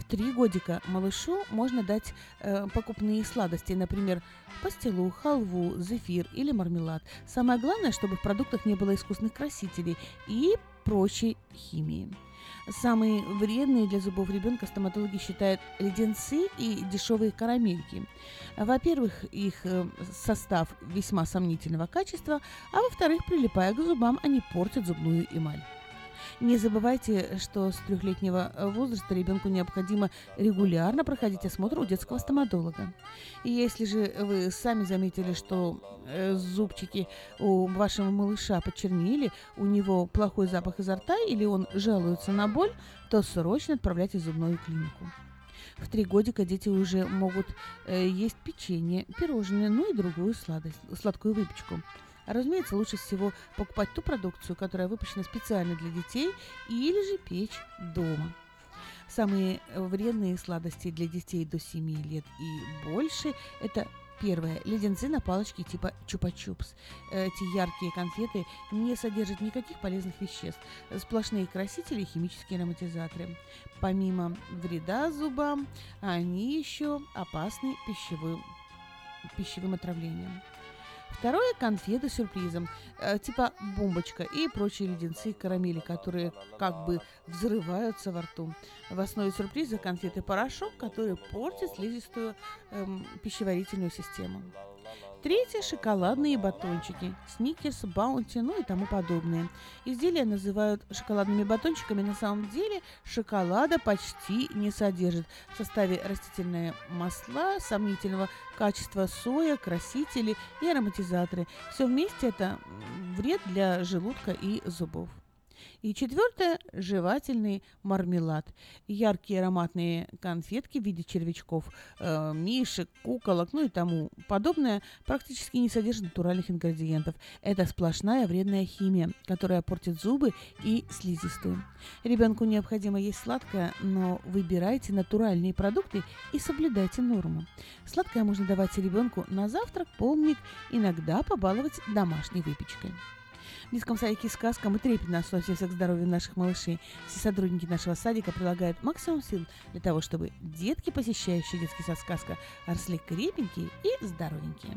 В три годика малышу можно дать э, покупные сладости, например, пастилу, халву, зефир или мармелад. Самое главное, чтобы в продуктах не было искусственных красителей и прочей химии. Самые вредные для зубов ребенка стоматологи считают леденцы и дешевые карамельки. Во-первых, их э, состав весьма сомнительного качества, а во-вторых, прилипая к зубам, они портят зубную эмаль. Не забывайте, что с трехлетнего возраста ребенку необходимо регулярно проходить осмотр у детского стоматолога. И если же вы сами заметили, что э, зубчики у вашего малыша почернели, у него плохой запах изо рта или он жалуется на боль, то срочно отправляйте в зубную клинику. В три годика дети уже могут э, есть печенье, пирожные, ну и другую сладость, сладкую выпечку. Разумеется, лучше всего покупать ту продукцию, которая выпущена специально для детей, или же печь дома. Самые вредные сладости для детей до 7 лет и больше – это Первое. Леденцы на палочке типа чупа-чупс. Эти яркие конфеты не содержат никаких полезных веществ. Сплошные красители и химические ароматизаторы. Помимо вреда зубам, они еще опасны пищевым, пищевым отравлением. Второе – конфеты с сюрпризом, э, типа бомбочка и прочие леденцы и карамели, которые как бы взрываются во рту. В основе сюрприза конфеты порошок, который портит слизистую эм, пищеварительную систему. Третье – шоколадные батончики, сникерс, баунти, ну и тому подобное. Изделия называют шоколадными батончиками, на самом деле шоколада почти не содержит. В составе растительные масла, сомнительного качества соя, красители и ароматизаторы. Все вместе это вред для желудка и зубов. И четвертое – жевательный мармелад. Яркие ароматные конфетки в виде червячков, э, мишек, куколок, ну и тому подобное практически не содержат натуральных ингредиентов. Это сплошная вредная химия, которая портит зубы и слизистую. Ребенку необходимо есть сладкое, но выбирайте натуральные продукты и соблюдайте норму. Сладкое можно давать ребенку на завтрак, полник, иногда побаловать домашней выпечкой. Детском садике «Сказка» мы трепетно относимся к здоровью наших малышей. Все сотрудники нашего садика прилагают максимум сил для того, чтобы детки, посещающие детский сад «Сказка», росли крепенькие и здоровенькие.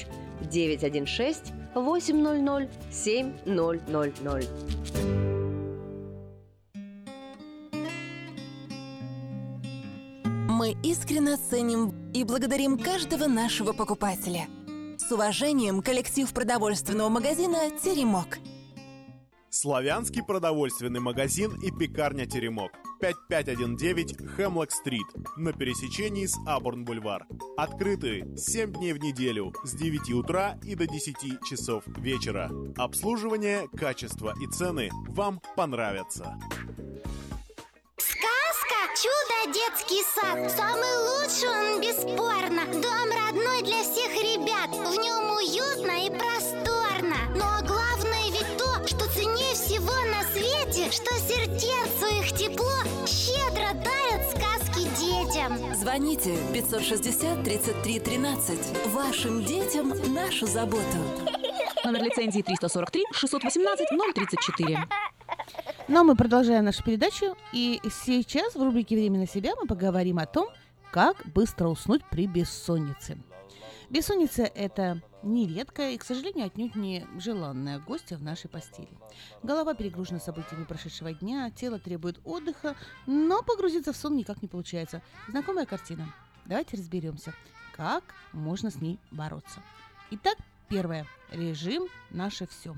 916 800 7000. Мы искренне ценим и благодарим каждого нашего покупателя. С уважением, коллектив продовольственного магазина «Теремок». Славянский продовольственный магазин и пекарня «Теремок». 5519 Хемлок-стрит на пересечении с Абурн-бульвар. Открыты 7 дней в неделю с 9 утра и до 10 часов вечера. Обслуживание, качество и цены вам понравятся. Сказка «Чудо детский сад» Самый лучший он бесспорно Дом родной для всех ребят В нем уютно и просторно Но главное свете что сердцу их тепло щедро дарят сказки детям. Звоните 560 33 13. Вашим детям нашу заботу. Номер лицензии 343 618 034. Но мы продолжаем нашу передачу, и сейчас в рубрике «Время на себя» мы поговорим о том, как быстро уснуть при бессоннице. Бессонница – это нередкая и, к сожалению, отнюдь не желанная гостья в нашей постели. Голова перегружена событиями прошедшего дня, тело требует отдыха, но погрузиться в сон никак не получается. Знакомая картина. Давайте разберемся, как можно с ней бороться. Итак, первое. Режим – наше все.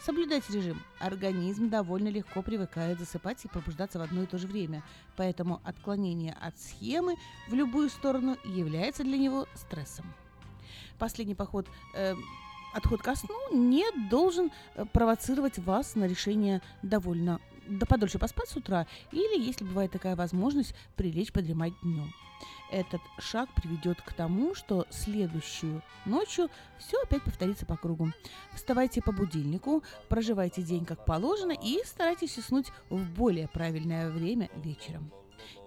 Соблюдать режим. Организм довольно легко привыкает засыпать и пробуждаться в одно и то же время, поэтому отклонение от схемы в любую сторону является для него стрессом. Последний поход э, отход ко сну не должен э, провоцировать вас на решение довольно да подольше поспать с утра или, если бывает такая возможность, прилечь подремать днем. Этот шаг приведет к тому, что следующую ночью все опять повторится по кругу. Вставайте по будильнику, проживайте день как положено и старайтесь уснуть в более правильное время вечером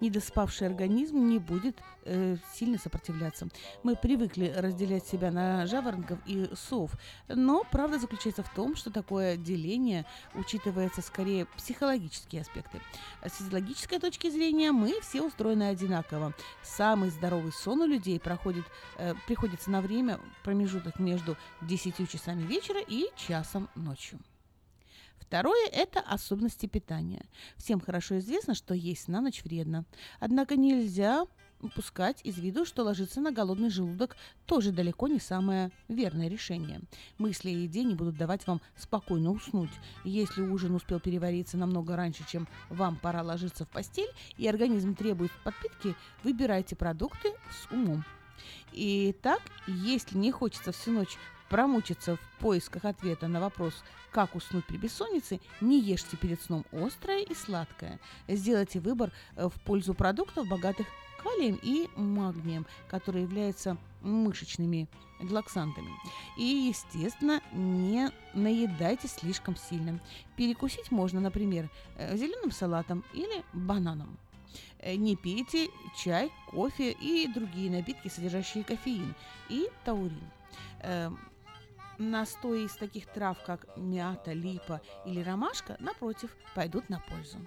недоспавший организм не будет э, сильно сопротивляться. Мы привыкли разделять себя на жаворонков и сов, но правда заключается в том, что такое деление учитывается скорее психологические аспекты. С физиологической точки зрения мы все устроены одинаково. Самый здоровый сон у людей проходит, э, приходится на время промежуток между 10 часами вечера и часом ночью. Второе – это особенности питания. Всем хорошо известно, что есть на ночь вредно. Однако нельзя упускать из виду, что ложиться на голодный желудок тоже далеко не самое верное решение. Мысли о еде не будут давать вам спокойно уснуть. Если ужин успел перевариться намного раньше, чем вам пора ложиться в постель, и организм требует подпитки, выбирайте продукты с умом. И так, если не хочется всю ночь промучиться в поисках ответа на вопрос, как уснуть при бессоннице, не ешьте перед сном острое и сладкое. Сделайте выбор э, в пользу продуктов, богатых калием и магнием, которые являются мышечными глоксантами. И, естественно, не наедайте слишком сильно. Перекусить можно, например, э, зеленым салатом или бананом. Э, не пейте чай, кофе и другие напитки, содержащие кофеин и таурин эм, настои из таких трав, как мята, липа или ромашка, напротив, пойдут на пользу.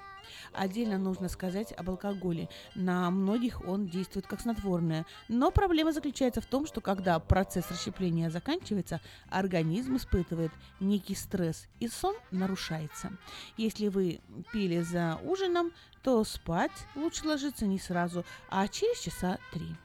Отдельно нужно сказать об алкоголе. На многих он действует как снотворное. Но проблема заключается в том, что когда процесс расщепления заканчивается, организм испытывает некий стресс, и сон нарушается. Если вы пили за ужином, то спать лучше ложиться не сразу, а через часа три.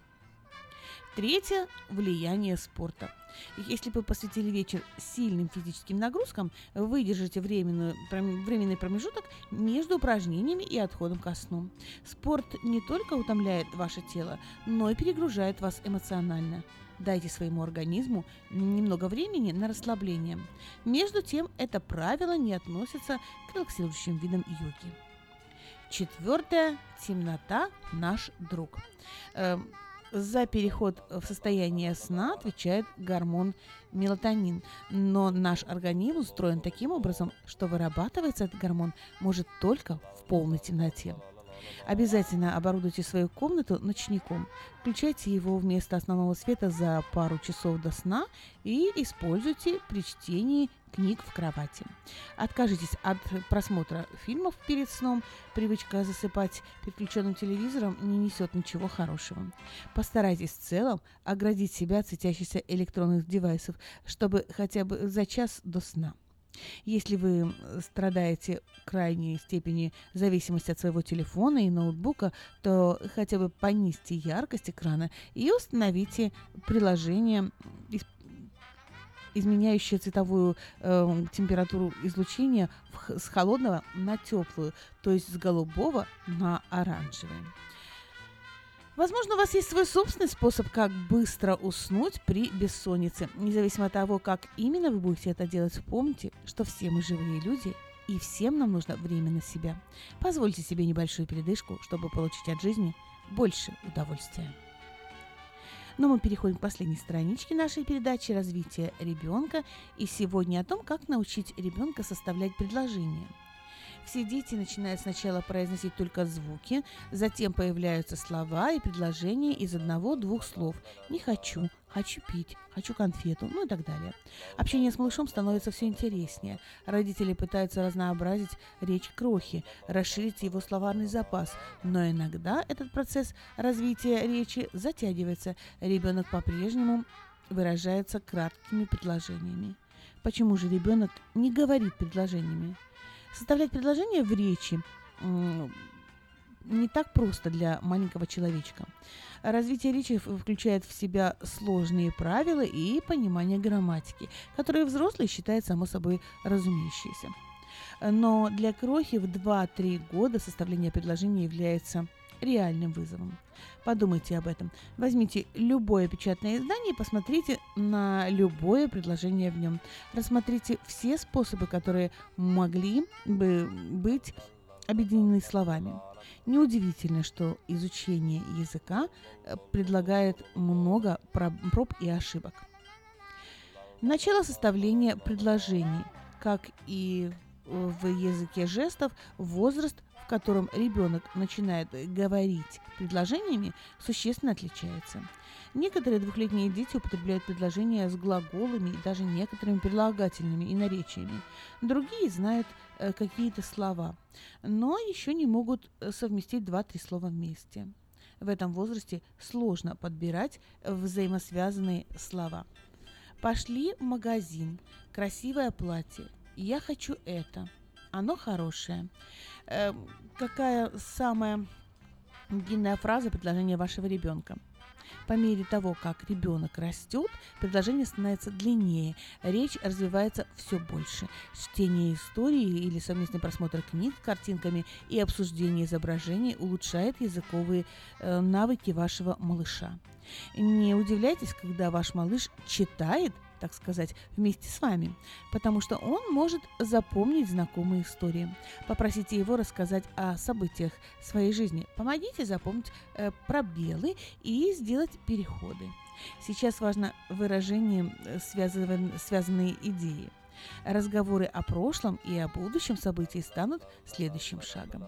Третье – влияние спорта. Если вы посвятили вечер сильным физическим нагрузкам, вы держите временную, временный промежуток между упражнениями и отходом ко сну. Спорт не только утомляет ваше тело, но и перегружает вас эмоционально. Дайте своему организму немного времени на расслабление. Между тем, это правило не относится к релаксирующим видам йоги. Четвертое. Темнота – наш друг. За переход в состояние сна отвечает гормон мелатонин, но наш организм устроен таким образом, что вырабатывается этот гормон может только в полной темноте. Обязательно оборудуйте свою комнату ночником. Включайте его вместо основного света за пару часов до сна и используйте при чтении книг в кровати. Откажитесь от просмотра фильмов перед сном. Привычка засыпать переключенным телевизором не несет ничего хорошего. Постарайтесь в целом оградить себя от светящихся электронных девайсов, чтобы хотя бы за час до сна. Если вы страдаете крайней степени зависимости от своего телефона и ноутбука, то хотя бы понизьте яркость экрана и установите приложение изменяющее цветовую э, температуру излучения с холодного на теплую, то есть с голубого на оранжевый. Возможно, у вас есть свой собственный способ, как быстро уснуть при бессоннице. Независимо от того, как именно вы будете это делать, помните, что все мы живые люди, и всем нам нужно время на себя. Позвольте себе небольшую передышку, чтобы получить от жизни больше удовольствия. Но мы переходим к последней страничке нашей передачи «Развитие ребенка». И сегодня о том, как научить ребенка составлять предложения – Все дети начинают сначала произносить только звуки, затем появляются слова и предложения из одного-двух слов. «Не хочу», «хочу пить», «хочу конфету», ну и так далее. Общение с малышом становится все интереснее. Родители пытаются разнообразить речь крохи, расширить его словарный запас, но иногда этот процесс развития речи затягивается. Ребенок по-прежнему выражается краткими предложениями. Почему же ребенок не говорит предложениями? Составлять предложения в речи не так просто для маленького человечка. Развитие речи включает в себя сложные правила и понимание грамматики, которые взрослые считают само собой разумеющиеся. Но для крохи в 2-3 года составление предложения является реальным вызовом. Подумайте об этом. Возьмите любое печатное издание и посмотрите на любое предложение в нем. Рассмотрите все способы, которые могли бы быть объединены словами. Неудивительно, что изучение языка э, предлагает много про- проб и ошибок. Начало составления предложений, как и в языке жестов, возраст, в котором ребенок начинает говорить предложениями, существенно отличается. Некоторые двухлетние дети употребляют предложения с глаголами и даже некоторыми прилагательными и наречиями. Другие знают э, какие-то слова, но еще не могут э, совместить два-три слова вместе. В этом возрасте сложно подбирать взаимосвязанные слова. Пошли в магазин. Красивое платье. Я хочу это. Оно хорошее. Э, какая самая длинная фраза предложения вашего ребенка? По мере того, как ребенок растет, предложение становится длиннее, речь развивается все больше. Чтение истории или совместный просмотр книг с картинками и обсуждение изображений улучшает языковые э, навыки вашего малыша. Не удивляйтесь, когда ваш малыш читает так сказать, вместе с вами, потому что он может запомнить знакомые истории. Попросите его рассказать о событиях своей жизни. Помогите запомнить э, пробелы и сделать переходы. Сейчас важно выражение э, связан- связанные идеи. Разговоры о прошлом и о будущем событии станут следующим шагом.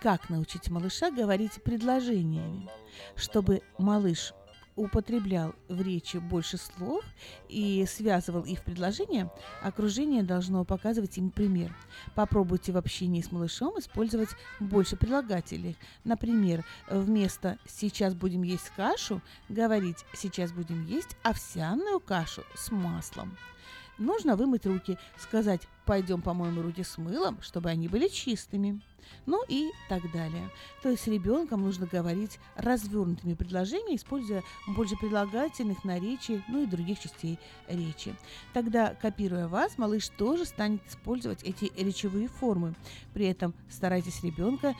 Как научить малыша говорить предложениями, чтобы малыш употреблял в речи больше слов и связывал их в предложения, окружение должно показывать им пример. Попробуйте в общении с малышом использовать больше прилагательных. Например, вместо «сейчас будем есть кашу» говорить «сейчас будем есть овсяную кашу с маслом». Нужно вымыть руки, сказать «пойдем помоем руки с мылом, чтобы они были чистыми». Ну и так далее. То есть ребенком нужно говорить развернутыми предложениями, используя больше прилагательных, наречий, ну и других частей речи. Тогда, копируя вас, малыш тоже станет использовать эти речевые формы. При этом старайтесь ребенка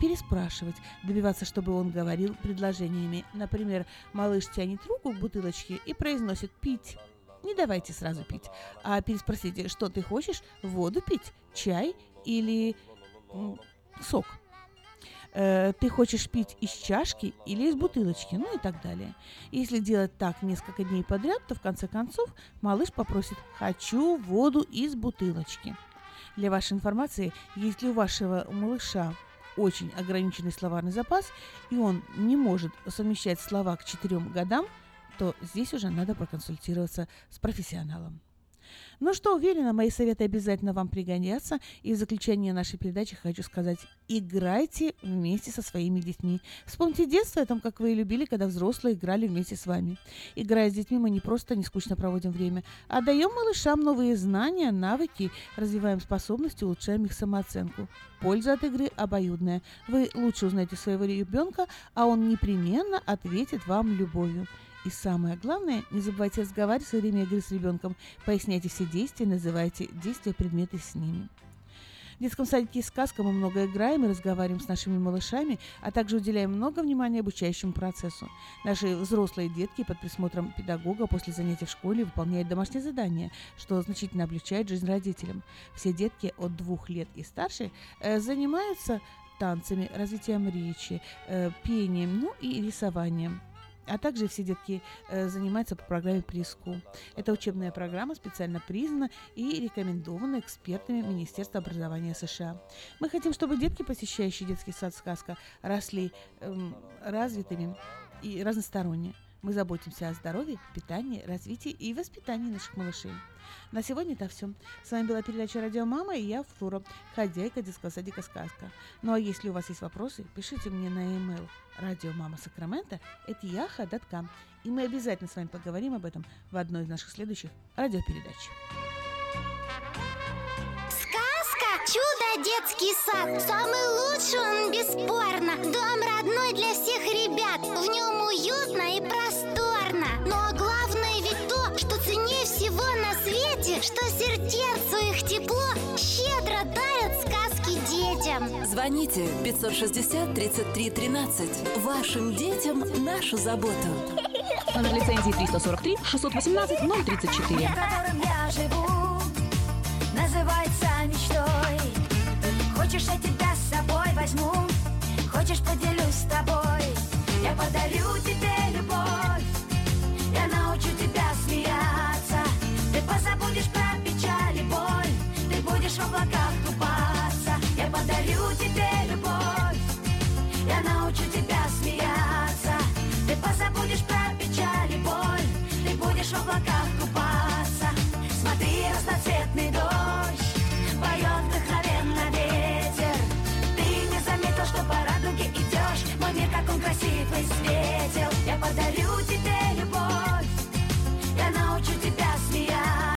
переспрашивать, добиваться, чтобы он говорил предложениями. Например, малыш тянет руку к бутылочке и произносит «пить». Не давайте сразу пить, а переспросите, что ты хочешь, воду пить, чай или сок. Э, ты хочешь пить из чашки или из бутылочки, ну и так далее. Если делать так несколько дней подряд, то в конце концов малыш попросит «хочу воду из бутылочки». Для вашей информации, если у вашего малыша очень ограниченный словарный запас, и он не может совмещать слова к четырем годам, то здесь уже надо проконсультироваться с профессионалом. Ну что, уверена, мои советы обязательно вам пригодятся. И в заключение нашей передачи хочу сказать, играйте вместе со своими детьми. Вспомните детство о том, как вы любили, когда взрослые играли вместе с вами. Играя с детьми, мы не просто не скучно проводим время, а даем малышам новые знания, навыки, развиваем способности, улучшаем их самооценку. Польза от игры обоюдная. Вы лучше узнаете своего ребенка, а он непременно ответит вам любовью. И самое главное, не забывайте разговаривать во время игры с ребенком. Поясняйте все действия, называйте действия, предметы с ними. В детском садике «Сказка» мы много играем и разговариваем с нашими малышами, а также уделяем много внимания обучающему процессу. Наши взрослые детки под присмотром педагога после занятий в школе выполняют домашние задания, что значительно облегчает жизнь родителям. Все детки от двух лет и старше э, занимаются танцами, развитием речи, э, пением, ну и рисованием. А также все детки э, занимаются по программе Приску. Эта учебная программа специально признана и рекомендована экспертами Министерства образования США. Мы хотим, чтобы детки, посещающие детский сад «Сказка», росли эм, развитыми и разносторонне. Мы заботимся о здоровье, питании, развитии и воспитании наших малышей. На сегодня это все. С вами была передача «Радио Мама» и я, Флора, хозяйка детского садика «Сказка». Ну а если у вас есть вопросы, пишите мне на e-mail радио Мама Сакрамента, это яха.кам. И мы обязательно с вами поговорим об этом в одной из наших следующих радиопередач. Сказка «Чудо детский сад» Самый лучший он бесспорно Дом родной для всех ребят В нем уютно и просторно Что сердцу их тепло щедро дарят сказки детям Звоните 560 33 13. Вашим детям нашу заботу. Номер лицензии 343 618 034. в котором я живу, называется мечтой. Хочешь, я тебя с собой возьму, хочешь, поделюсь с тобой. Я подарю тебе любовь, я научу тебя Снова забудешь про печаль и боль. Ты будешь в облаках купаться. Я подарю тебе любовь. Я научу тебя смеяться. Ты позабудешь про печаль и боль. Ты будешь в облаках купаться. Смотри, разноцветный дождь Поет вдохновенно ветер. Ты не заметил, что по радуге идешь. Мой мир, как он красивый светил. Я подарю тебе